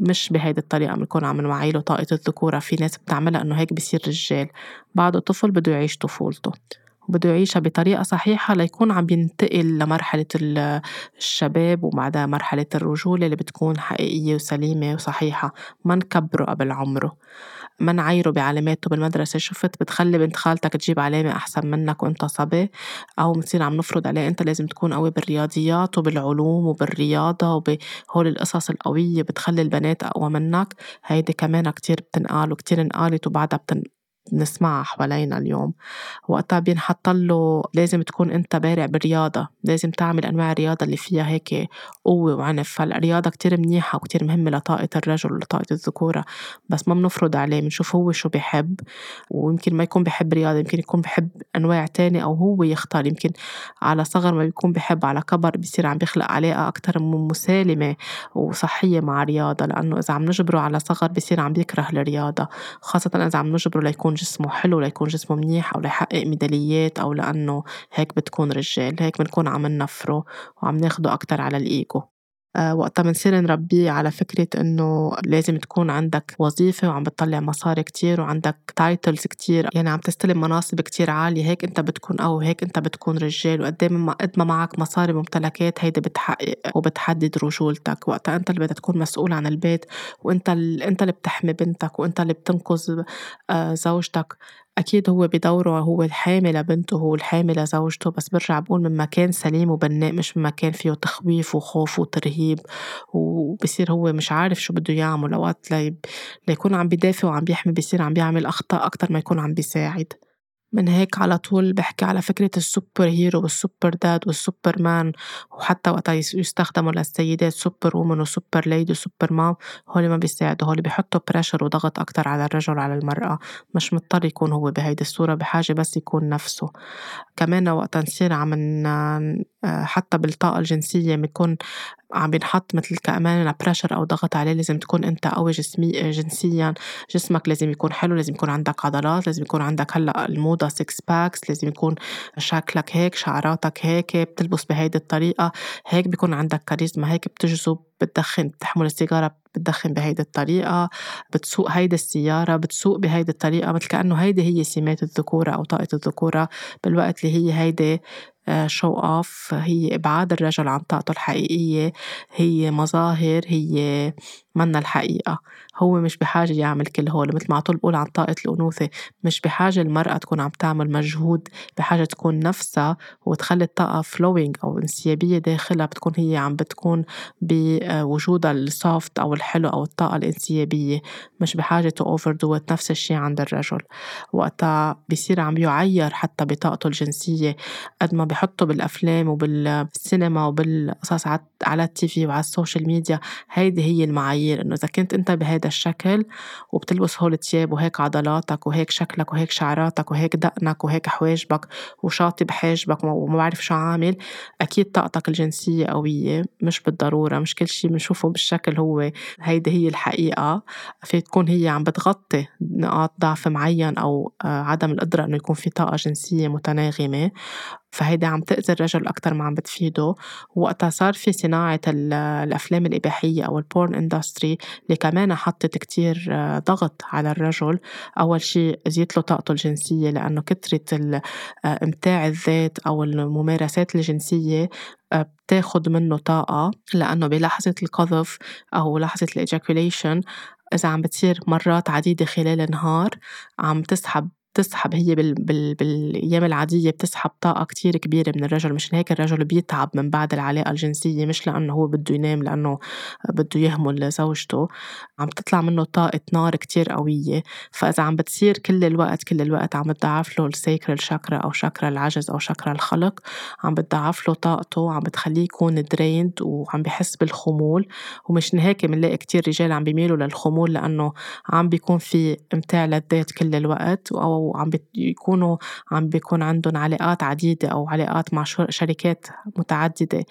مش بهيدي الطريقة بنكون عم نوعي له طاقة الذكورة. في ناس بتعملها إنه هيك بصير رجال. بعده طفل بده يعيش طفولته. وبده يعيشها بطريقة صحيحة ليكون عم ينتقل لمرحلة الشباب وبعدها مرحلة الرجولة اللي بتكون حقيقية وسليمة وصحيحة. ما نكبره قبل عمره. ما نعايره بعلاماته بالمدرسة شفت بتخلي بنت خالتك تجيب علامة أحسن منك وأنت صبي أو بنصير عم نفرض عليه أنت لازم تكون قوي بالرياضيات وبالعلوم وبالرياضة وبهول القصص القوية بتخلي البنات أقوى منك هيدي كمان كتير بتنقال وكتير انقالت وبعدها بتن بنسمعها حوالينا اليوم. وقتها بينحط له لازم تكون انت بارع بالرياضة. لازم تعمل أنواع الرياضة اللي فيها هيك قوة وعنف. فالرياضة كتير منيحة وكتير مهمة لطاقة الرجل ولطاقة الذكورة. بس ما بنفرض عليه بنشوف هو شو بحب ويمكن ما يكون بحب رياضة يمكن يكون بحب أنواع تانية أو هو يختار. يمكن على صغر ما بيكون بحب على كبر بيصير عم بيخلق علاقة أكثر مسالمة وصحية مع رياضه لأنه إذا عم نجبره على صغر بيصير عم بيكره الرياضه خاصة إذا عم نجبره ليكون ليكون جسمه حلو ليكون جسمه منيح أو ليحقق ميداليات أو لأنه هيك بتكون رجال هيك بنكون عم ننفره وعم ناخده أكتر على الإيجو. وقتها بنصير نربيه على فكرة إنه لازم تكون عندك وظيفة وعم بتطلع مصاري كتير وعندك titles كتير. يعني عم تستلم مناصب كتير عالية. هيك أنت بتكون أو هيك أنت بتكون رجال. وقد ما قد ما معك مصاري وممتلكات هيدي بتحقق وبتحدد رجولتك. وقتها أنت اللي بدك تكون مسؤول عن البيت. وأنت اللي أنت اللي بتحمي بنتك. وأنت اللي بتنقذ آه، زوجتك. أكيد هو بدوره هو الحامي لبنته هو الحامي لزوجته بس برجع بقول من مكان سليم وبناء مش من مكان فيه تخويف وخوف وترهيب. وبصير هو مش عارف شو بده يعمل أوقات ليكون عم بيدافع وعم بيحمي بصير عم بيعمل أخطاء أكتر ما يكون عم بيساعد. من هيك على طول بحكي على فكرة ال super hero وال super dad وال superman وحتى وقت يستخدموا للسيدات super woman و super lady و super mom هول ما بيساعدوا هول بيحطوا pressure وضغط أكتر على الرجل وعلى المرأة. مش مضطر يكون هو بهيدي الصورة بحاجة بس يكون نفسه. كمان وقت نصير عم حتى بالطاقة الجنسية بنكون عم بينحط مثل كمان pressure أو ضغط عليه لازم تكون أنت قوي جسمي جنسيا. جسمك لازم يكون حلو لازم يكون عندك عضلات لازم يكون عندك هلأ الموضة 6 packs لازم يكون شكلك هيك شعراتك هيك بتلبس بهيدي الطريقة. هيك بيكون عندك كاريزما هيك بتجذب بتدخن بتحمل السيجارة بتدخن بهيدي الطريقة. بتسوق هيدي السيارة بتسوق بهيدي الطريقة مثل كأنه هيدي هي سمات الذكورة أو طاقة الذكورة. بالوقت اللي هي هيدي شو آه، اوف هي إبعاد الرجل عن طاقته الحقيقية هي مظاهر هي منا الحقيقة. هو مش بحاجة يعمل كل هول مثل ما عطول بقول عن طاقة الأنوثة مش بحاجة المرأة تكون عم تعمل مجهود بحاجة تكون نفسها وتخلي الطاقة flowing أو انسيابية داخلها بتكون هي عم بتكون بوجودها ال soft أو الحلو أو الطاقة الانسيابية. مش بحاجة to overdo it نفس الشي عند الرجل. وقتها بصير عم يعير حتى بطاقته الجنسية. قد ما بحطه بالأفلام وبالسينما وبالقصص على ال TV وعلى ال social media هيدي هي المعايير إنه إذا كنت أنت بهذا الشكل وبتلبس هول التياب وهيك عضلاتك وهيك شكلك وهيك شعراتك وهيك دقنك وهيك حواجبك وشاطب حاجبك وما بعرف شو عامل أكيد طاقتك الجنسية قوية مش بالضرورة مش كل شي بنشوفه بالشكل هو. هيدي هي الحقيقة. في تكون هي عم بتغطي نقاط ضعف معين أو آه، عدم القدرة إنه يكون في طاقة جنسية متناغمة. فهيدا عم تأذي الرجل أكتر ما عم بتفيده. وقتها صار في صناعة الأفلام الإباحية أو ال porn industry اللي كمان حطت كتير آه، ضغط على الرجل. أول شي زيت له طاقته الجنسية لأنه كترة آه، إمتاع الذات أو الممارسات الجنسية آه، بتاخد منه طاقة. لأنه بلحظة القذف أو لحظة الإيجاكوليشن إذا عم بتصير مرات عديدة خلال النهار عم تسحب بتسحب هي بال... بال... بالأيام العادية بتسحب طاقة كتير كبيرة من الرجل مشان هيك الرجل بيتعب من بعد العلاقة الجنسية مش لأنه هو بده ينام لأنه بده يهمل زوجته. عم تطلع منه طاقة نار كتير قوية. فإذا عم بتصير كل الوقت كل الوقت عم تضعف له ال sacral chakra أو شاكرا العجز أو شاكرا الخلق عم بتضعف له طاقته عم بتخليه يكون drained وعم بحس بالخمول. ومشان هيك بنلاقي كتير رجال عم بيميلوا للخمول لأنه عم بيكون في إمتاع للذات كل الوقت أو عم بيكونوا عم بيكون عندهم علاقات عديدة أو علاقات مع شريكات متعددة.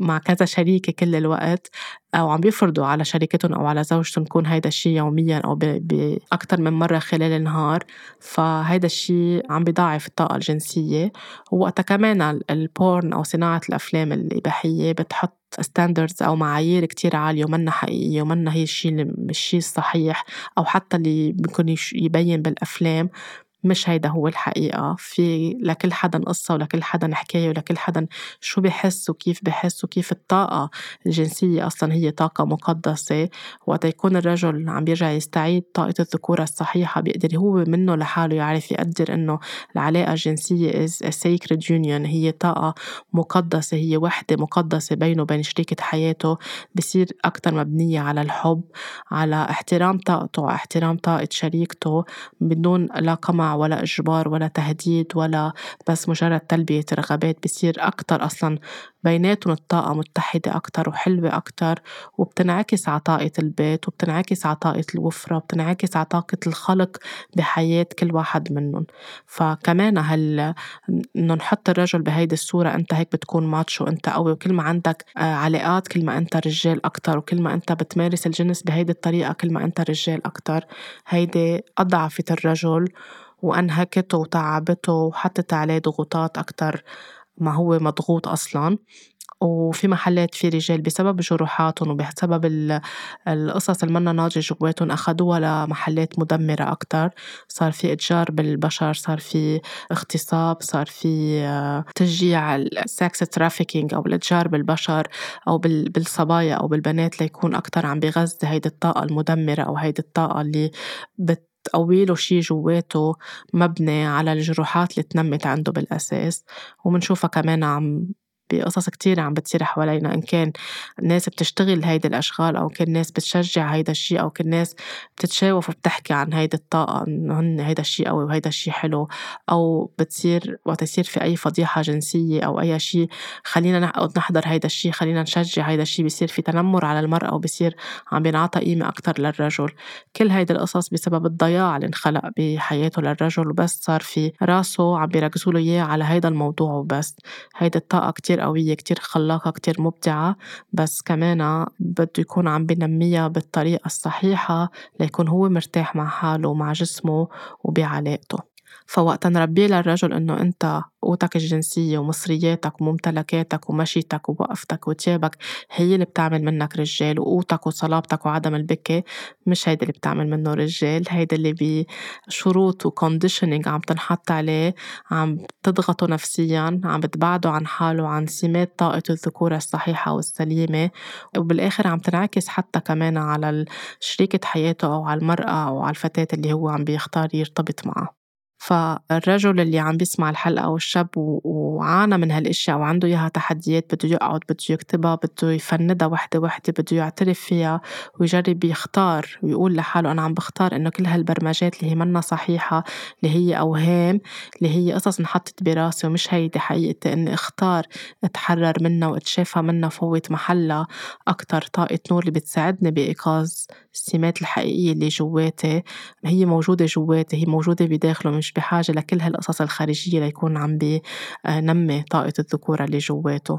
مع كذا شريكة كل الوقت أو عم بيفرضوا على شريكتهم أو على زوجتهم يكون هيدا الشيء يوميا أو بأكثر من مرة خلال النهار. فهيدا الشيء عم بيضاعف الطاقة الجنسية. ووقتها كمان ال porn أو صناعة الأفلام الإباحية بتحط standards أو معايير كتير عالية ومنا حقيقية ومنا هي الشيء الشيء الصحيح أو حتى اللي ممكن يبين بالأفلام. مش هيدا هو الحقيقة. في لكل حدا قصة ولكل حدا حكاية ولكل حدا شو بحس وكيف بحس وكيف الطاقة الجنسية أصلا هي طاقة مقدسة. وقت يكون الرجل عم بيرجع يستعيد طاقة الذكورة الصحيحة بيقدر هو منه لحاله يعرف يقدر إنه العلاقة الجنسية is a sacred union. هي طاقة مقدسة هي وحدة مقدسة بينه وبين شريكة حياته. بصير أكتر مبنية على الحب على احترام طاقته احترام طاقة شريكته بدون لا ولا إجبار ولا تهديد ولا بس مجرد تلبية رغبات بصير أكتر أصلا. بيناتهم الطاقة متحدة أكتر وحلوة أكتر وبتنعكس على طاقة البيت وبتنعكس على طاقة الوفرة وبتنعكس على طاقة الخلق بحياة كل واحد منهم. فكمان هل إنه نحط الرجل بهيدي الصورة أنت هيك بتكون ماتشو أنت قوي وكل ما عندك آه، علاقات كل ما أنت رجال أكتر وكل ما أنت بتمارس الجنس بهيدي الطريقة كل ما أنت رجال أكتر. هيدي أضعفت الرجل. وأنهكته وتعبته وحطت عليه ضغوطات أكتر ما هو مضغوط أصلا. وفي محلات في رجال بسبب جروحاتهم وبسبب القصص اللي منا ناضجة جواتهم أخدوها لمحلات مدمرة أكتر. صار في إتجار بالبشر صار في اغتصاب صار في آه، تشجيع ال sex trafficking أو الإتجار بالبشر أو بالصبايا أو بالبنات ليكون أكتر عم بغذي هيدي الطاقة المدمرة أو هيدي الطاقة اللي بت تقوي له شي جواته مبني على الجروحات اللي تنمت عنده بالأساس. ومنشوفها كمان عم بقصص كتير عم بتصير حوالينا إن كان ناس بتشتغل هيدي الأشغال أو كان ناس بتشجع هيدا الشيء أو كان ناس بتتشاوف وبتحكي عن هيدي الطاقة إنه هن هيدا الشيء قوي وهيدا الشيء حلو أو بتصير وقت يصير في أي فضيحة جنسية أو أي شيء خلينا نقعد نحضر هيدا الشيء خلينا نشجع هيدا الشيء بصير في تنمر على المرأة وبصير عم بينعطى قيمة أكتر للرجل. كل هيدي القصص بسبب الضياع اللي انخلق بحياته للرجل وبس صار في راسه عم بيركزوا له إياه على هيدا الموضوع وبس. هيدي الطاقة كتير قوية كتير خلاقة كتير مبدعة بس كمان بده يكون عم بنميها بالطريقة الصحيحة ليكون هو مرتاح مع حاله ومع جسمه وبعلاقته. فوقتا نربيه للرجل إنه أنت قوتك الجنسية ومصرياتك وممتلكاتك ومشيتك ووقفتك وتيابك هي اللي بتعمل منك رجال وقوتك وصلابتك وعدم البكي مش هيدا اللي بتعمل منه رجال هيدا اللي بشروط وكونديشنينج عم تنحط عليه عم تضغطه نفسيا عم بتبعده عن حاله عن سمات طاقة الذكورة الصحيحة والسليمة. وبالآخر عم تنعكس حتى كمان على شريكة حياته أو على المرأة أو على الفتاة اللي هو عم بيختار يرتبط معها فالرجل اللي عم بيسمع الحلقة أو الشاب وعانى من هالأشياء وعنده إياها تحديات بده يقعد بده يكتبها بده يفندها وحدة وحدة بده يعترف فيها ويجرب يختار ويقول لحاله أنا عم بختار إنه كل هالبرمجات اللي هي منا صحيحة اللي هي أوهام اللي هي قصص انحطت براسي ومش هيدي حقيقتي إني أختار أتحرر منها وأتشافى منها فوت محلها أكتر طاقة نور اللي بتساعدني بإيقاظ السمات الحقيقية اللي جواتي. هي موجودة جواتي هي موجودة بداخله مش بحاجة لكل هالقصص الخارجية ليكون عم بنمي طاقة الذكورة اللي جواته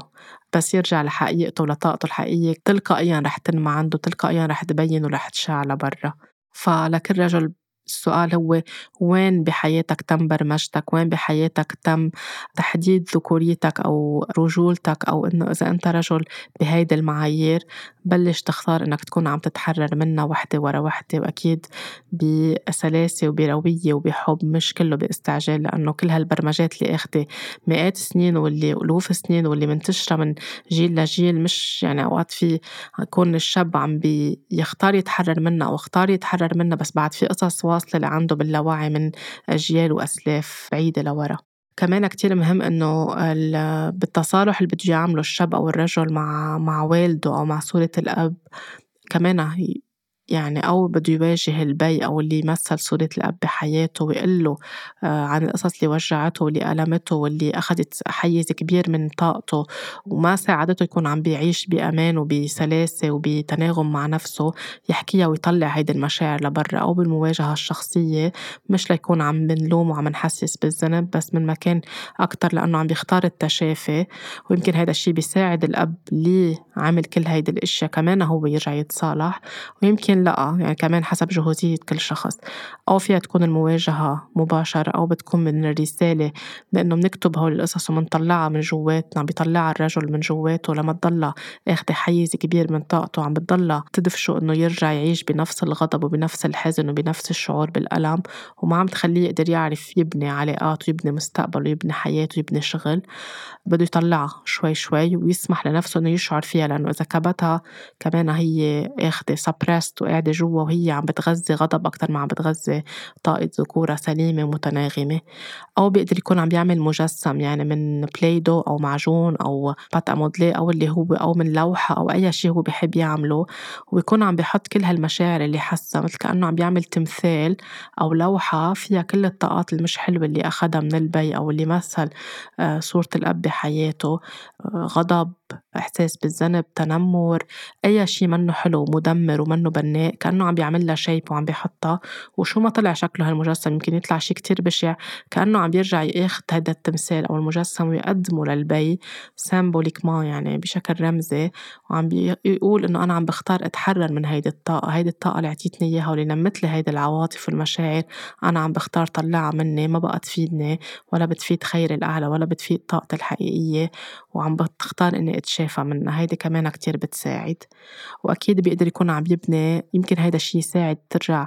بس يرجع لحقيقته ولطاقته الحقيقية تلقائيا رح تنمى عنده تلقائيا رح تبين ورح تشع لبرا فلكل رجل السؤال هو وين بحياتك تم برمجتك؟ وين بحياتك تم تحديد ذكوريتك أو رجولتك؟ أو إنه إذا أنت رجل بهيدي المعايير بلش تختار إنك تكون عم تتحرر منها وحدة ورا وحدة وأكيد بسلاسة وبروية وبحب مش كله باستعجال لأنه كل هالبرمجات اللي أخدة مئات السنين واللي ألوف السنين واللي منتشرة من جيل لجيل مش يعني أوقات في يكون الشاب عم بيختار يتحرر منها أو اختار يتحرر منها بس بعد في قصص متواصلة لعنده باللاوعي من أجيال وأسلاف بعيدة لورا. كمان كتير مهم إنه بالتصالح اللي بده يعمله الشاب أو الرجل مع مع والده أو مع صورة الأب كمان يعني أو بده يواجه البي أو اللي يمثل صورة الأب بحياته ويقول له آه، عن القصص اللي وجعته واللي ألمته واللي أخذت حيز كبير من طاقته وما ساعدته يكون عم بيعيش بأمان وبسلاسة وبتناغم مع نفسه يحكيها ويطلع هيدي المشاعر لبرا أو بالمواجهة الشخصية مش ليكون عم بنلوم وعم نحسس بالذنب بس من مكان أكتر لأنه عم بيختار التشافي ويمكن هيدا الشي بيساعد الأب اللي عمل كل هيدي الأشياء كمان هو يرجع يتصالح ويمكن لأ يعني كمان حسب جهوزية كل شخص. أو فيها تكون المواجهة مباشرة أو بتكون من الرسالة بأنه بنكتب هول القصص ومنطلعها من جواتنا بيطلعها الرجل من جواته لما تضلها آخدة حيز كبير من طاقته عم بتضلها تدفشه إنه يرجع يعيش بنفس الغضب وبنفس الحزن وبنفس الشعور بالألم وما عم تخليه يقدر يعرف يبني علاقات ويبني مستقبل ويبني حياته ويبني شغل. بده يطلعها شوي شوي ويسمح لنفسه إنه يشعر فيها لأنه إذا كبتها كمان هي آخدة suppressed وقاعدة جوا وهي عم بتغذي غضب أكتر ما عم بتغذي طاقة ذكورة سليمة ومتناغمة أو بيقدر يكون عم بيعمل مجسم يعني من Play-Doh أو معجون أو pâte à modeler أو اللي هو أو من لوحة أو أي شيء هو بحب يعمله. ويكون عم بيحط كل هالمشاعر اللي حسها مثل كأنه عم بيعمل تمثال أو لوحة فيها كل الطاقات المش حلوة اللي أخدها من البي أو اللي مثل آه، صورة الأب بحياته آه، غضب إحساس بالذنب تنمر أي شيء منه حلو مدمر ومنه بناء كأنه عم بيعمل لها شيب وعم بيحطها. وشو ما طلع شكله هالمجسم يمكن يطلع شيء كتير بشع كأنه عم بيرجع ياخد هيدا التمثال أو المجسم ويقدمه للبي سامبوليك ما يعني بشكل رمزي. وعم بيقول إنه أنا عم بختار أتحرر من هيدي الطاقة هيدي الطاقة اللي عطيتني إياها واللي نمت لي هيدي العواطف والمشاعر. أنا عم بختار طلعها مني ما بقى تفيدني ولا بتفيد خير الأعلى ولا بتفيد طاقتي الحقيقية. وعم بختار إني أتشافى منها هيدي كمان كتير بتساعد وأكيد بيقدر يكون عم يبني يمكن هيدا الشي يساعد ترجع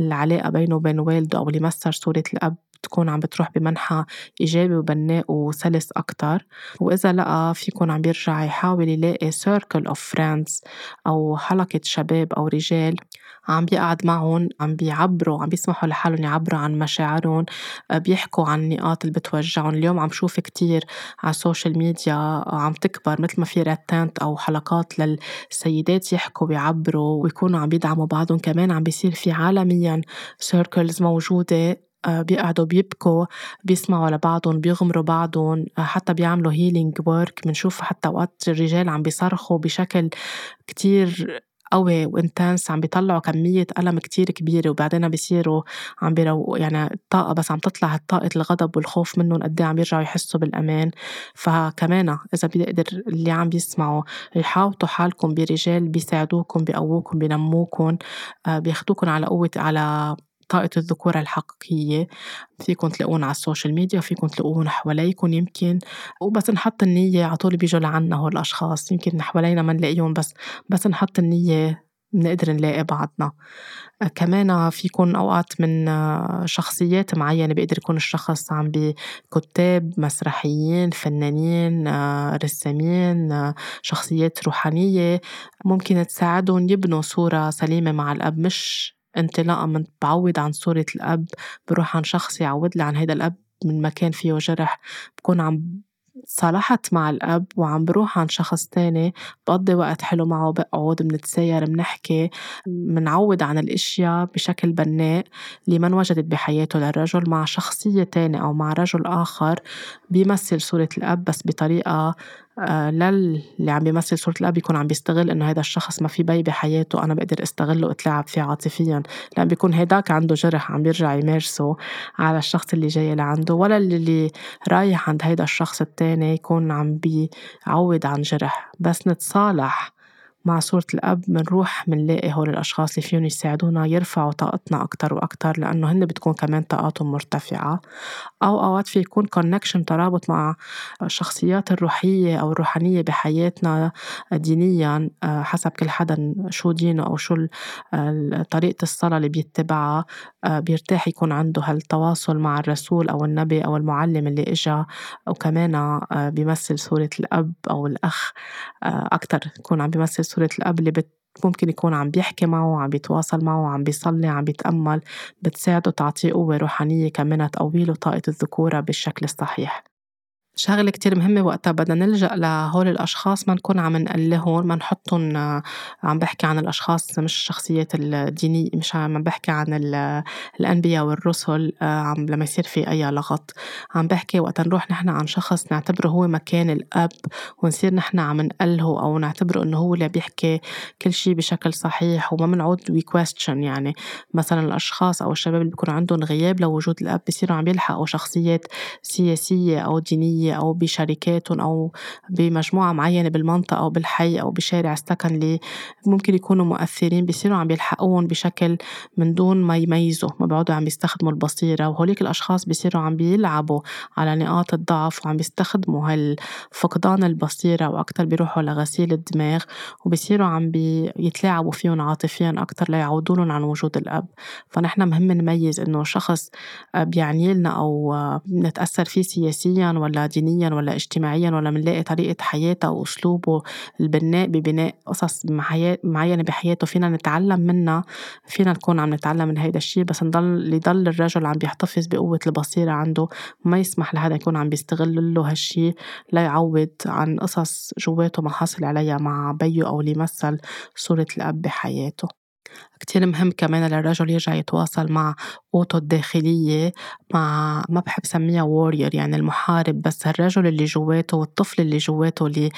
العلاقة بينه وبين والده أو اللي مثل صورة الأب. تكون عم بتروح بمنحى إيجابي وبناء وسلس أكتر. وإذا لقى فيكون عم بيرجع يحاول يلاقي circle of friends أو حلقة شباب أو رجال عم بيقعد معهم عم بيعبروا عم بيسمحوا لحالهم يعبروا عن مشاعرهم آه، بيحكوا عن النقاط اللي بتوجعهم. اليوم عم شوف كتير على ال social media عم تكبر مثل ما في retreat أو حلقات للسيدات يحكوا ويعبروا ويكونوا عم بيدعموا بعضهم. كمان عم بيصير في عالميا circles موجودة. آه، بيقعدوا بيبكوا بيسمعوا لبعضهم بيغمروا بعضهم آه، حتى بيعملوا healing work بنشوف حتى أوقات الرجال عم بيصرخوا بشكل كتير قوي و intense عم بيطلعوا كمية ألم كتير كبيرة وبعدين بيصيروا عم بي roar يعني الطاقة بس عم تطلع طاقة الغضب والخوف منهم قد عم يرجعوا يحسوا بالأمان. فكمان إذا بيقدر اللي عم بيسمعوا يحاوطوا حالكم برجال بيساعدوكم بيقووكم بينموكم آه، بياخدوكم على قوة على طاقة الذكورة الحقيقية فيكن تلاقون على ال social media فيكن تلاقون حواليكم يمكن وبس نحط النية على طول بيجوا لعنا هول الأشخاص يمكن حوالينا ما نلاقيهم بس بس نحط النية بنقدر نلاقي بعضنا. كمان فيكون أوقات من شخصيات معينة بيقدر يكون الشخص عم بكتاب مسرحيين فنانين رسامين شخصيات روحانية ممكن تساعدهم يبنوا صورة سليمة مع الأب مش انطلاقا من بعوّد عن صورة الأب بروح عن شخص يعوّد لي عن هيدا الأب من مكان فيه جرح. بكون عم صالحت مع الأب وعم بروح عن شخص تاني بقضي وقت حلو معه بقعد منتساير منحكي منعوّد عن الأشياء بشكل بناء اللي ما انوجدت بحياته للرجل مع شخصية تانية أو مع رجل آخر بيمثل صورة الأب بس بطريقة آه، للي عم بيمثل صورة الأب يكون عم بيستغل إنه هذا الشخص ما في بي بحياته أنا بقدر استغله وأتلاعب فيه عاطفيا. لأن بيكون هيداك عنده جرح عم بيرجع يمارسه على الشخص اللي جاي لعنده ولا اللي رايح عند هيدا الشخص التاني يكون عم بيعوض عن جرح. بس نتصالح مع صورة الأب منروح منلاقي هول الأشخاص اللي فيهم يساعدونا يرفعوا طاقتنا أكتر وأكتر لأنه هن بتكون كمان طاقاتهم مرتفعة. أو أوقات في يكون كونكشن ترابط مع الشخصيات الروحية أو الروحانية بحياتنا دينيا آه، حسب كل حدا شو دينه أو شو طريقة الصلاة اللي بيتبعها. آه، بيرتاح يكون عنده هالتواصل مع الرسول أو النبي أو المعلم اللي إجا. وكمان آه، بيمثل صورة الأب أو الأخ أكتر يكون عم بيمثل صورة الأب اللي ممكن يكون عم بيحكي معه عم بيتواصل معه عم بيصلي عم بيتأمل بتساعده تعطيه قوة روحانية كمان تقوي له طاقة الذكورة بالشكل الصحيح. شغلة كتير مهمة وقتها بدنا نلجأ لهول الأشخاص ما نكون عم نقلّهن ما نحطّن عم بحكي عن الأشخاص مش الشخصيات الدينية مش عم بحكي عن الأنبيا والرُّسُل عم لمّا يصير في أي لغط، عم بحكي وقتا نروح نحن عند شخص نعتبره هو مكان الأب ونصير نحن عم نقلّهو أو نعتبره إنّو هو اللي بيحكي كل شي بشكل صحيح وما منعود we question يعني. مسلاً الأشخاص أو الشباب اللي بيكون عندُن غياب لوجود الأب بصيروا عم يلحقوا شخصيات سياسية أو أو بشركاتٌ أو بمجموعة معيّنة بالمنطقة أو بالحي أو بشارع السّكن اللي ممكن يكونوا مؤثّرين بصيروا عم يلحقون بشكل من دون ما يميزوا ما بيعودوا عم يستخدموا البصيرة وهوليك الأشخاص بصيروا عم بيلعبوا على نقاط الضعف وعم بيستخدموا هالفقدان البصيرة وأكتر بيروحوا لغسيل الدماغ وبصيروا عم بيتلاعبوا فيُن عاطفياً أكتر ليعودولن عن وجود الأب، فنحن مهم نميّز إنّو شخص بيعنيلنا أو منتأثّر فيه سياسياً ولا دينياً ولا اجتماعياً ولا منلاقي طريقة حياته وأسلوبه البنّاء بي بناء قصص معيّنة بي حياته فينا نتعلّم منّا فينا نكون عم نتعلّم من هيدا الشّي بس نضل يضل الرّجل عم بيحتفظ بي قوّة البصيرة عنده وما يسمح لحدا يكون عم بيستغلّلو هالشّي ليعوّض عن قصص جوّاته ما حاصل عليا مع بيو أو اللي مثّل صورة الأب بي حياته. كتير مهم كمان للرّجل يرجع يتواصل مع قوته الداخليّة مع ما بحب سميها warrior يعني المحارب بس هالرّجل اللي جوّاته والطفل اللي جوّاته اللي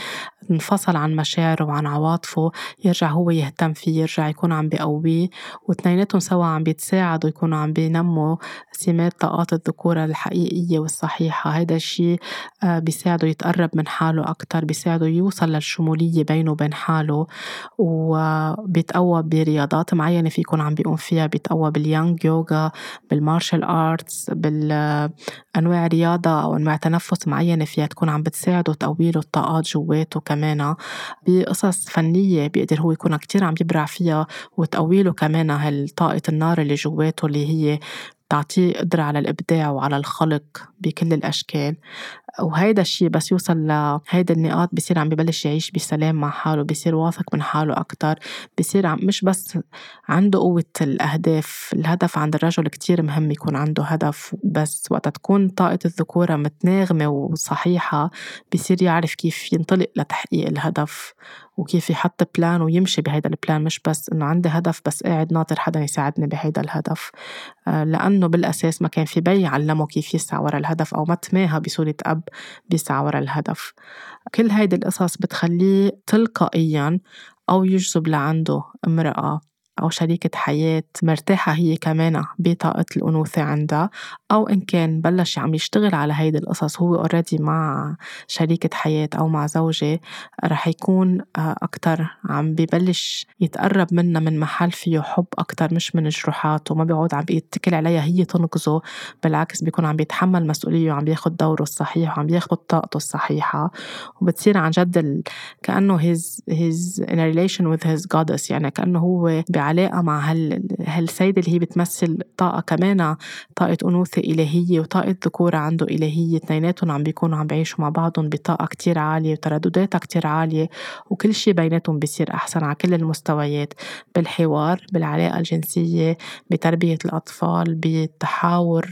انفصل عن مشاعره وعن عواطفه يرجع هوّ يهتم فيه يرجع يكون عم بي قوّيه واتنيناتُن سوا عم بيتساعدوا يكونوا عم بينمّوا سمات طاقات الذكورة الحقيقيّة والصحيحة. هيدا الشّي بي ساعدو يتقرّب من حاله أكتر بي ساعدو يوصل للشموليّة بينه وبين حاله وبيتقوّى برياضات معيّنة. في يكون عم بيقوم فيها بيتقوّى بال yang yoga بال martial arts بالأنواع رياضة أو أنواع تنفُّس معيّنة فيا تكون عم بتساعدو تقويلو الطاقات جوّاته كمان. بي قصص فنيّة بيقدر هو يكون كتير عم يبرع فيا وتقويلو كمان هالطاقة النّار اللي جوّاته اللي هيّ تعطيه قدرة على الإبداع وعلى الخلق بي كل الأشكال. وهيدا الشّي بس يوصل لا هيدي النقاط بصير عم بي بلّش يعيش بي سلام مع حاله بصير واثق من حاله أكتر بصير عم مش بس عندوا قوّة الأهداف الهدف عند الرّجل كتير مهم يكون عنده هدف بس وقتا تكون طاقة الذكورة متناغمة وصحيحة بصير يعرف كيف ينطلق لتحقيق الهدف. وكيف يحط plan ويمشي بي هيدا ال plan مش بس إنّو عندي هدف بس قاعد ناطر حدا يساعدني بي هيدا الهدف لأنّو بالأساس ما كان في بي علّمه كيف يسعى ورا الهدف أو ما تماهى بي صورة أب بيسعى ورا الهدف. كل هيدي القصص بتخلّيه تلقائيّاً أو يجذب لعنده امرأة أو شريكة حياة مرتاحة هيّ كمان بي طاقة الأنوثة عندا أو إن كان بلّش عم يشتغل على هيدي القصص هوّ already مع شريكة حياة أو مع زوجة رح يكون أكتر عم بي بلّش يتقرّب منّا من محل فيو حُب أكتر مش من جروحات وما بيعود عم بيتّكل عليا هيّ تنقذه بالعكس بيكون عم بيتحمّل مسؤوليّة وعم بياخُد دوره الصحيح وعم بياخُد طاقته الصحيحة وبتصير عن جد كأنّو he's he's in a relation with his goddess يعني كأنّو هوّ بي علاقة مع هال هالسيدة اللي هي بتمثّل طاقة كمان طاقة أنوثة إلهيّة وطاقة ذكورة عنده إلهيّة. اتنيناتُن عم بيكونوا عم بيعيشوا مع بعضُن بطاقة كتير عالية وتردُّداتا كتير عالية وكل شي بيناتُن بيصير أحسن عا كل المستويات. بالحوار بالعلاقة الجنسيّة بتربية الأطفال بالتحاور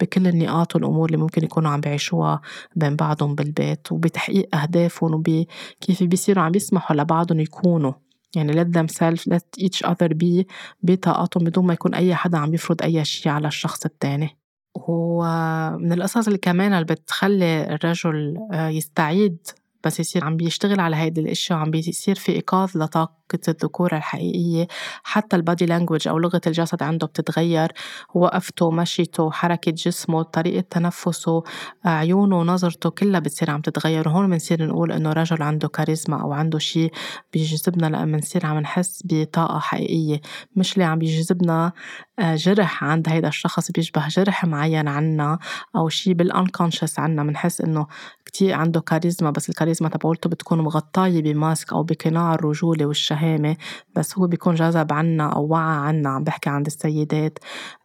بي كل النقاط والأمور اللي ممكن يكونوا عم بيعيشوها بين بعضُن بالبيت وبتحقيق أهدافُن وبي كيف بيصيروا عم يسمحوا لبعضُن يكونوا. يعني let themselves let each other be بي طاقتُن بي دون ما يكون أي حدا عم يفرض أي شي على الشّخص التّاني. ومن القصص اللي كمان اللي بتخلّي الرّجل يستعيد بس يصير عم بيشتغل على هيدي الأشيا وعم بيصير في إيقاظ لطاقة الذكورة الحقيقيّة حتّى ال body language أو لغة الجسد عنده بتتغيّر وقفته مشيته حركة جسمه طريقة تنفُّسه عيونه ونظرته كلّا بتصير عم تتغيّر. وهون منصير نقول إنّو رجل عنده كاريزما أو عنده شي بيجذبنا لأ منصير عم نحس بطاقة حقيقيّة. مش اللي عم بيجذبنا جرح عند هيدا الشّخص بيشبه جرح معيّن عنّا أو شي بال unconscious عنّا. منحس إنّو كتير عنده كاريزما بس الكاريزما تبعولته بتكون مغطّاية بي ماسك أو بي قناع الرجولة والشهامة بس هو بيكون جذب عنّا أو وعى عنّا عم بحكي عند السيّدات.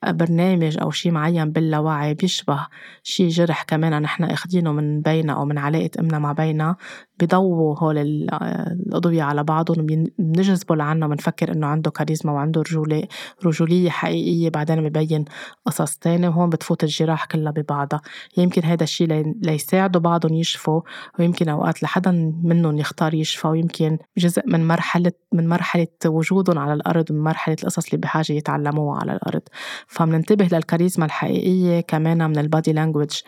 برنامج أو شي معيّن باللاوعي بيشبه شي جرح كمان نحن آخدينه من بينا أو من علاقة إمنا مع بينا. بيضووا هول الأضوية على بعضهم. بنجذبه لعنا بنفكر إنه عنده كاريزما وعنده رجولة رجولية حقيقية. بعدين ببين قصص تانية وهون بتفوت الجراح كلها ببعضها. يمكن هذا الشيء ليساعدوا بعضهم يشفوا ويمكن أوقات لحدا منهم يختار يشفى. ويمكن جزء من مرحلة من مرحلة وجودهم على الأرض من مرحلة القصص اللي بحاجة يتعلموها على الأرض. فمننتبه للكاريزما الحقيقية كمان من ال body language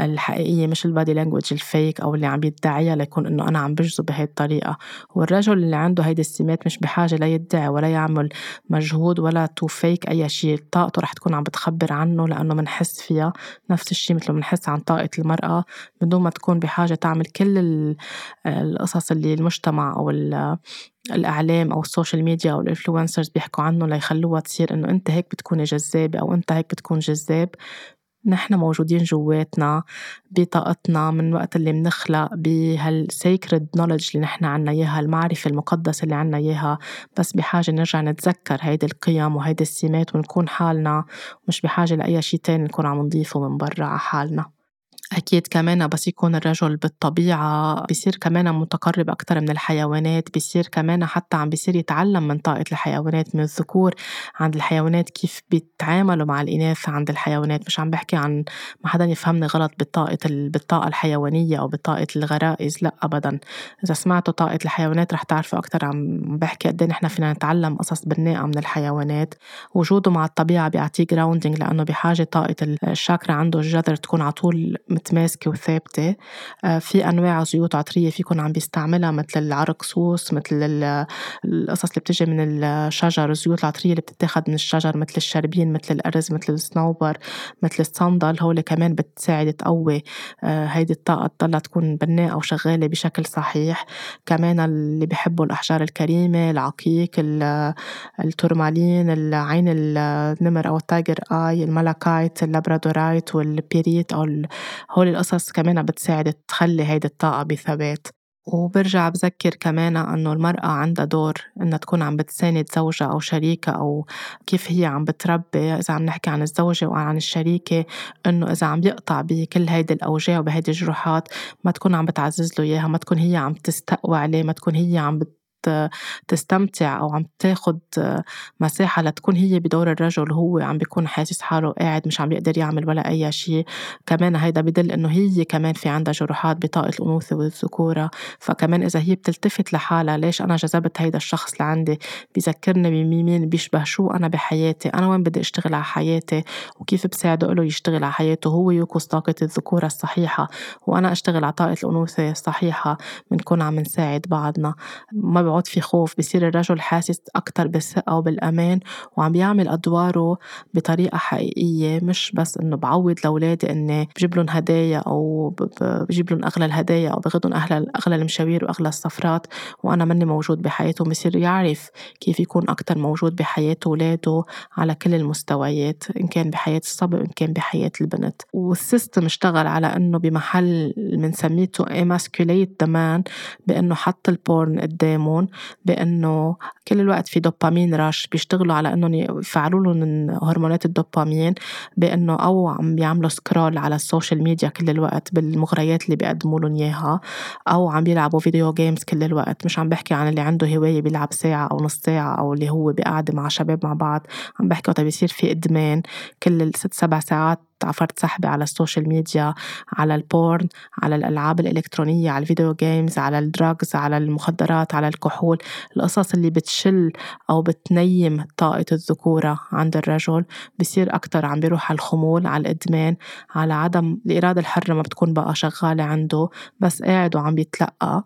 الحقيقية. مش ال body language ال fake أو اللي عم يدعيها ليكون إنه أنا عم بجذب بهي الطريقة. والرجل اللي عنده هيدي السمات مش بحاجة لا يدعي ولا يعمل مجهود ولا to fake أي شيء طاقته رح تكون عم بتخبر عنه لأنه منحس فيها. نفس الشيء مثل ما منحس عن طاقة المرأة. بدون ما تكون بحاجة تعمل كل القصص اللي المجتمع أو الإعلام أو ال social media أو ال influencers بيحكوا عنه ليخلوها تصير إنه أنت هيك بتكوني جذابة أو أنت هيك بتكون جذاب. نحن موجودين جواتنا بطاقتنا من وقت اللي منخلق بهال sacred knowledge اللي نحن عنا إياها المعرفة المقدسة اللي عنا إياها. بس بحاجة نرجع نتذكر هيدي القيم وهيدي السمات ونكون حالنا مش بحاجة لأي شيء تاني نكون عم نضيفه من برا على حالنا. أكيد كمان بس يكون الرجل بالطبيعة بصير كمان متقرب أكتر من الحيوانات بصير كمان حتى عم بصير يتعلم من طاقة الحيوانات من الذكور عند الحيوانات كيف بيتعاملوا مع الإناث عند الحيوانات. مش عم بحكي عن ما حدا يفهمني غلط بالطاقة بالطاقة الحيوانية أو بطاقة الغرائز لا أبدا. إذا سمعتوا طاقة الحيوانات رح تعرفوا أكتر عم بحكي قد إيه نحن فينا نتعلم قصص بناءة من الحيوانات. وجوده مع الطبيعة بيعطيه grounding لأنه بحاجة طاقة الشاكرا عنده الجذر تكون على طول متماسكة وثابتة. آه، في أنواع زيوت عطرية فيكم عم بيستعملها مثل العرقسوس مثل القصص اللي بتجي من الشجر الزيوت العطرية اللي بتتاخد من الشجر مثل الشربين مثل الأرز مثل الصنوبر مثل الصندل. هول كمان بتساعد تقوي آه، هيدي الطاقة تضلها تكون بناءة وشغالة بشكل صحيح. كمان اللي بيحبوا الأحجار الكريمة العقيق التورمالين العين النمر أو ال tiger eye الملاكايت اللابرادورايت والبيريت أو هول القصص كمان بتساعد تخلي هيدي الطاقة بثبات. وبرجع بذكر كمان إنه المرأة عندها دور إنها تكون عم بتساند زوجها أو شريكها أو كيف هي عم بتربي إذا عم نحكي عن الزوجة وعن الشريكة إنه إذا عم يقطع بكل هيدي الأوجاع وبهيدي الجروحات ما تكون عم بتعزز له إياها ما تكون هي عم تستقوى عليه ما تكون هي عم بت تستمتع أو عم تاخد مساحة لتكون هي بدور الرجل هو عم بيكون حاسس حاله قاعد مش عم بيقدر يعمل ولا أي شيء. كمان هيدا بدل إنه هي كمان في عندها جروحات بطاقة الأنوثة والذكورة. فكمان إذا هي بتلتفت لحالها ليش أنا جذبت هيدا الشخص لعندي؟ بذكرني بمين بيشبه؟ شو أنا بحياتي؟ أنا وين بدي أشتغل على حياتي؟ وكيف بساعده له يشتغل على حياته هو يوقظ طاقة الذكورة الصحيحة؟ وأنا أشتغل على طاقة الأنوثة الصحيحة بنكون عم نساعد بعضنا. ما بيعود في خوف بصير الرجل حاسس أكتر بالثقة وبالأمان وعم بيعمل أدواره بطريقة حقيقية مش بس إنه بعود لأولادي إني بجيب لهم هدايا أو بجيب لهم أغلى الهدايا أو باخدهم أغلى أغلى المشاوير وأغلى السفرات وأنا مني موجود بحياتهم بصير يعرف كيف يكون أكتر موجود بحياة أولاده على كل المستويات إن كان بحياة الصبي وإن كان بحياة البنت. والسيستم اشتغل على إنه بمحل بنسميته emasculate the man بإنه حط ال porn قدامهم بأنه كل الوقت في dopamine rush بيشتغلوا على أنهم يفعلوا لهم هرمونات الدوبامين بأنه أو عم بيعملوا scroll على ال social media كل الوقت بالمغريات اللي بيقدموا لهم إياها أو عم بيلعبوا video games كل الوقت. مش عم بحكي عن اللي عنده هواية بيلعب ساعة أو نص ساعة أو اللي هو بقعدة مع شباب مع بعض. عم بحكي وقت بيصير في إدمان كل الست سبع ساعات عفرت سحبة على ال social media على ال porn على الألعاب الإلكترونية على ال video games على ال drugs على المخدرات على الكحول. القصص اللي بتشل أو بتنيم طاقة الذكورة عند الرجل بصير أكتر عم بيروح على الخمول على الإدمان على عدم الإرادة الحرة ما بتكون بقى شغالة عنده بس قاعد وعم بيتلقى.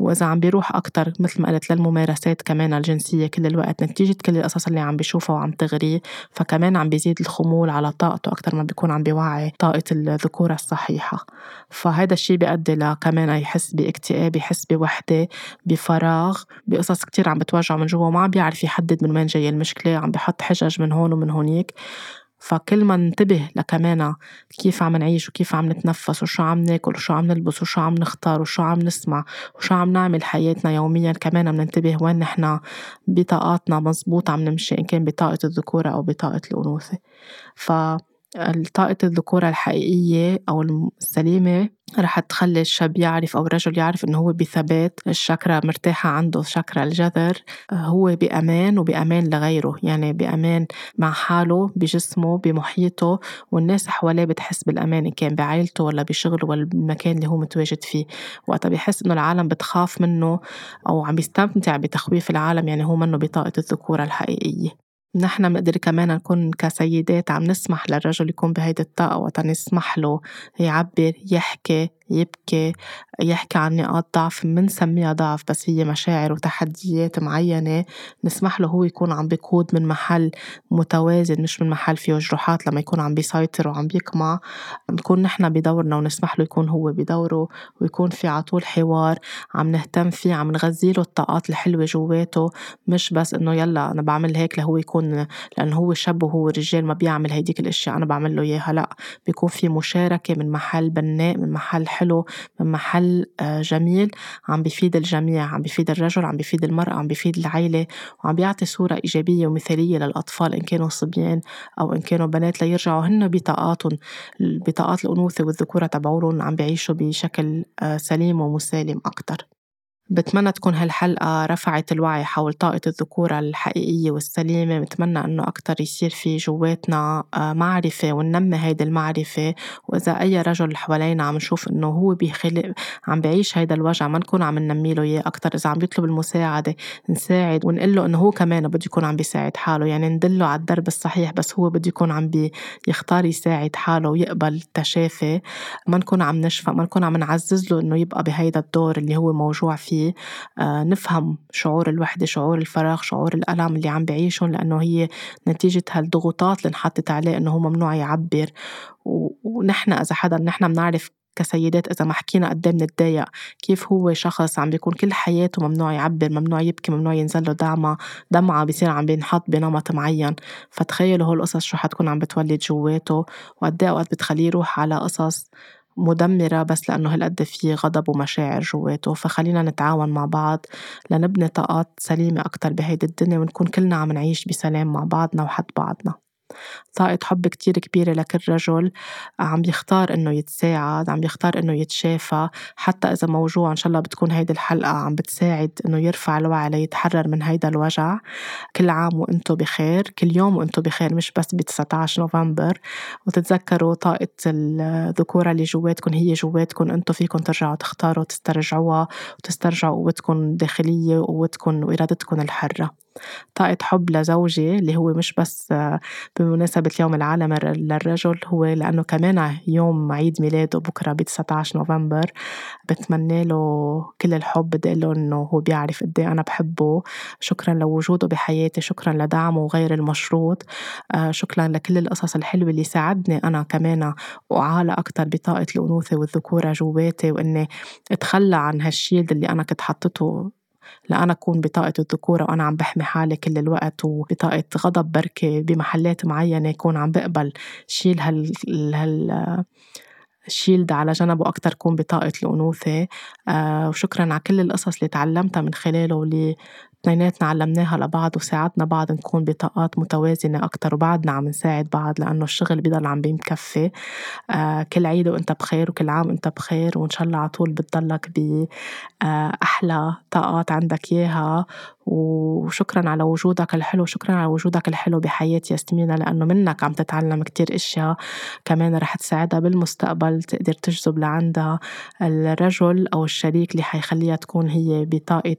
وإذا عم بيروح أكتر مثل ما قلت للممارسات كمان الجنسية كل الوقت نتيجة كل القصص اللي عم بيشوفها وعم تغريه فكمان عم بيزيد الخمول على طاقته أكتر ما بيكون عم بيوعي طاقة الذكورة الصحيحة. فهذا الشيء بيؤدي لكمان يحس باكتئاب يحس بوحدة بفراغ بقصص كتير عم بتوجعه من جوا وما عم بيعرف يحدد من وين جاي المشكلة عم بحط حجج من هون ومن هونيك. فكل ما ننتبه لكمان كيف عم نعيش وكيف عم نتنفس وشو عم ناكل وشو عم نلبس وشو عم نختار وشو عم نسمع وشو عم نعمل حياتنا يوميا. كمان بننتبه وين نحن بطاقاتنا مزبوط عم نمشي إن كان بطاقة الذكورة أو بطاقة الأنوثة. ف طاقة الذكورة الحقيقية أو السليمة رح تخلي الشاب يعرف أو الرجل يعرف إنه هو بثبات الشاكرا مرتاحة عنده شاكرا الجذر هو بأمان وبأمان لغيره. يعني بأمان مع حاله بجسمه بمحيطه والناس حواليه بتحس بالأمان إن كان بعائلته ولا بشغله ولا بالمكان اللي هو متواجد فيه. وقتها بحس إنه العالم بتخاف منه أو عم بيستمتع بتخويف العالم يعني هو منه بطاقة الذكورة الحقيقية. نحن بنقدر كمان نكون كسيدات عم نسمح للرجل يكون بهيدي الطاقة وقت نسمح له يعبر يحكي. يبكي يحكي عن نقاط ضعف منسميها ضعف بس هي مشاعر وتحديات معينة. نسمح له هو يكون عم بيقود من محل متوازن مش من محل فيه جروحات لما يكون عم بيسيطر وعم بيقمع. نكون نحن بدورنا ونسمح له يكون هو بدوره ويكون في عطول حوار عم نهتم فيه عم نغذيله الطاقات الحلوة جواته. مش بس إنه يلا أنا بعمل هيك لهو يكون لأنه هو شاب وهو رجال ما بيعمل هيديك الأشياء أنا بعمل له إياها. لأ بيكون في مشاركة من محل بناء من محل حلو من محل آه، جميل عم بيفيد الجميع عم بيفيد الرجل عم بيفيد المرأة عم بيفيد العيلة وعم بيعطي صورة إيجابية ومثالية للأطفال إن كانوا صبيان أو إن كانوا بنات ليرجعوا هن بطاقاتهم بطاقات الأنوثة والذكورة تبعولن عم بيعيشوا بشكل آه، سليم ومسالم أكتر. بتمنى تكون هالحلقة رفعت الوعي حول طاقة الذكورة الحقيقية والسليمة. بتمنى إنه أكتر يصير في جواتنا آه، معرفة وننمي هيدي المعرفة. وإذا أي رجل حوالينا عم نشوف إنه هو بخلق عم بعيش هيدا الوجع ما نكون عم ننمي له إياه أكتر. إذا عم بيطلب المساعدة نساعد ونقول له إنه هو كمان بده يكون عم بيساعد حاله. يعني ندله على الدرب الصحيح بس هو بده يكون عم بيختار يساعد حاله ويقبل التشافي. ما نكون عم نشفق ما نكون عم نعزز له إنه يبقى بهيدا الدور اللي هو موجوع فيه. فيه آه، نفهم شعور الوحدة شعور الفراغ شعور الألم اللي عم بعيشهم لأنه هي نتيجة هالضغوطات اللي انحطت عليه إنه هو ممنوع يعبر. ونحن إذا حدا نحن بنعرف كسيدات إذا ما حكينا قد إيه بنتضايق كيف هو شخص عم بيكون كل حياته ممنوع يعبر ممنوع يبكي ممنوع ينزل له دمعة دمعة بيصير عم بينحط بنمط معين. فتخيلوا هول القصص شو حتكون عم بتولد جواته وقد إيه أوقات بتخليه يروح على قصص مدمرة بس لأنه هالقد في غضب ومشاعر جواته فخلينا نتعاون مع بعض لنبني طاقات سليمة أكتر بهيدي الدنيا ونكون كلنا عم نعيش بسلام مع بعضنا وحد بعضنا. طاقة حب كتير كبيرة لكل رجل عم بيختار إنه يتساعد عم بيختار إنه يتشافى حتى إذا موجوع إن شاء الله بتكون هيدي الحلقة عم بتساعد إنه يرفع الوعي ليتحرر من هيدا الوجع. كل عام وأنتم بخير كل يوم وأنتم بخير مش بس ب 19 نوفمبر. وتتذكروا طاقة الذكورة اللي جواتكم هي جواتكم أنتم فيكم ترجعوا تختاروا تسترجعوها وتسترجعوا قوتكم الداخلية وقوتكم وإرادتكم الحرة. طاقة حب لزوجي اللي هو مش بس بمناسبة اليوم العالمي للرجل هو لأنه كمان يوم عيد ميلاده بكرة ب 19 نوفمبر بتمنى له كل الحب بدي له إنه هو بيعرف قد إيه أنا بحبه. شكرا لوجوده بحياتي شكرا لدعمه غير المشروط آه، شكرا لكل القصص الحلوة اللي ساعدني أنا كمان أعالى أكتر بطاقة الأنوثة والذكورة جواتي وإني أتخلى عن هالشيلد اللي أنا كنت حطته لأنا أكون بطاقة الذكورة وأنا عم بحمي حالي كل الوقت وبطاقة غضب بركة بمحلات معينة يكون عم بقبل شيل هال, هال شيلد على جنب وأكتر كون بطاقة الأنوثة. آه وشكرا على كل القصص اللي تعلمتها من خلاله واللي اثنيناتنا علمناها لبعض وساعدنا بعض نكون بطاقات متوازنة أكتر وبعدنا عم نساعد بعض لأنه الشغل بيضل عم بيمكفي آه كل عيد وأنت بخير وكل عام وأنت بخير وإن شاء الله على طول بتضلك بأحلى طاقات عندك إياها. وشكرا على وجودك الحلو شكرا على وجودك الحلو بحياتي ياسمينة لأنه منك عم تتعلم كتير إشياء كمان رح تساعدها بالمستقبل تقدر تجذب لعندها الرجل أو الشريك اللي حيخليها تكون هي بطاقة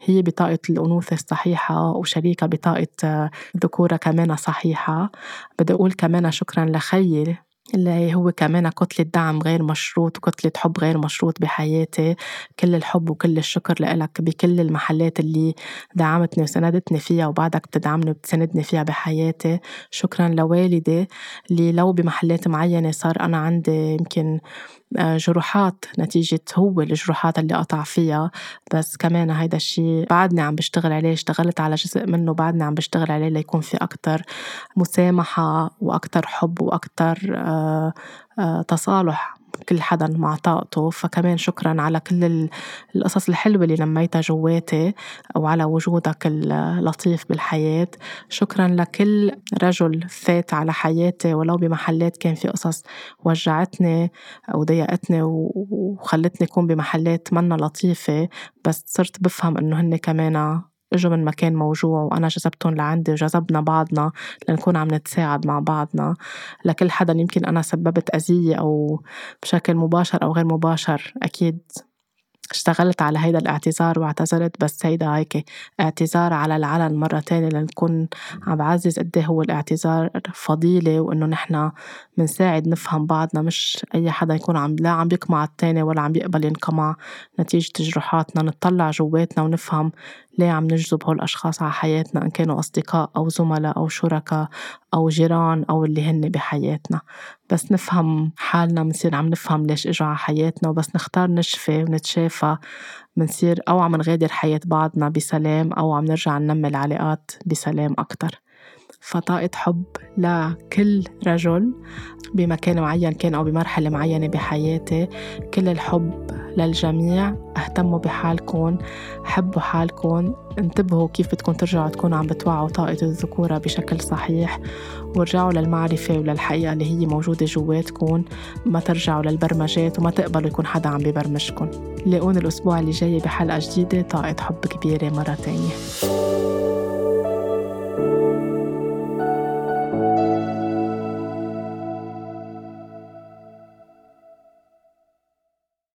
هي بطاقة الأنوثة الصحيحة وشريكة بطاقة ذكورة كمان صحيحة. بدي أقول كمان شكرا لخيي اللي هو كمان كتلة دعم غير مشروط وكتلة حب غير مشروط بحياتي. كل الحب وكل الشكر لإلك بكل المحلات اللي دعمتني وسندتني فيها وبعدك بتدعمني وبتسندني فيها بحياتي. شكرا لوالدي اللي لو بمحلات معينة صار أنا عندي يمكن جروحات نتيجة هو الجروحات اللي قطع فيها. بس كمان هيدا الشيء بعدني عم بشتغل عليه اشتغلت على جزء منه بعدني عم بشتغل عليه ليكون في أكتر مسامحة وأكتر حب وأكتر آه، آه، تصالح. كل حدا مع طاقته. فكمان شكرا على كل القصص الحلوة اللي لميتها جواتي وعلى وجودك اللطيف بالحياة. شكرا لكل رجل فات على حياتي ولو بمحلات كان في قصص وجعتني أو ضايقتني وخلتني أكون بمحلات منا لطيفة. بس صرت بفهم إنه هن كمان اجوا من مكان موجوع وأنا جذبتهم لعندي وجذبنا بعضنا لنكون عم نتساعد مع بعضنا. لكل حدا يمكن أنا سببت أذية أو بشكل مباشر أو غير مباشر أكيد اشتغلت على هيدا الاعتذار واعتذرت بس هيدا هيك اعتذار على العلن مرة تانية لنكون عم بعزز قد إيه هو الاعتذار فضيلة وإنه نحنا منساعد نفهم بعضنا. مش أي حدا يكون عم لا عم يقمع التاني ولا عم يقبل ينقمع نتيجة جروحاتنا. نطلع جواتنا ونفهم ليه عم نجذب هول الأشخاص على حياتنا إن كانوا أصدقاء أو زملاء أو شركاء أو جيران أو اللي هن بحياتنا. بس نفهم حالنا منصير عم نفهم ليش إجوا على حياتنا وبس نختار نشفي ونتشافى منصير أو عم نغادر حياة بعضنا بسلام أو عم نرجع ننمي العلاقات بسلام أكتر. فطاقة حب لكل رجل بمكان معين كان أو بمرحلة معينة بحياتي كل الحب للجميع اهتموا بحالكم حبوا حالكم انتبهوا كيف بدكم ترجعوا تكونوا عم بتوعوا طاقة الذكورة بشكل صحيح ورجعوا للمعرفة وللحقيقة اللي هي موجودة جواتكم. ما ترجعوا للبرمجات وما تقبلوا يكون حدا عم ببرمجكم. لاقوني الأسبوع اللي جاي بحلقة جديدة طاقة حب كبيرة مرة تانية.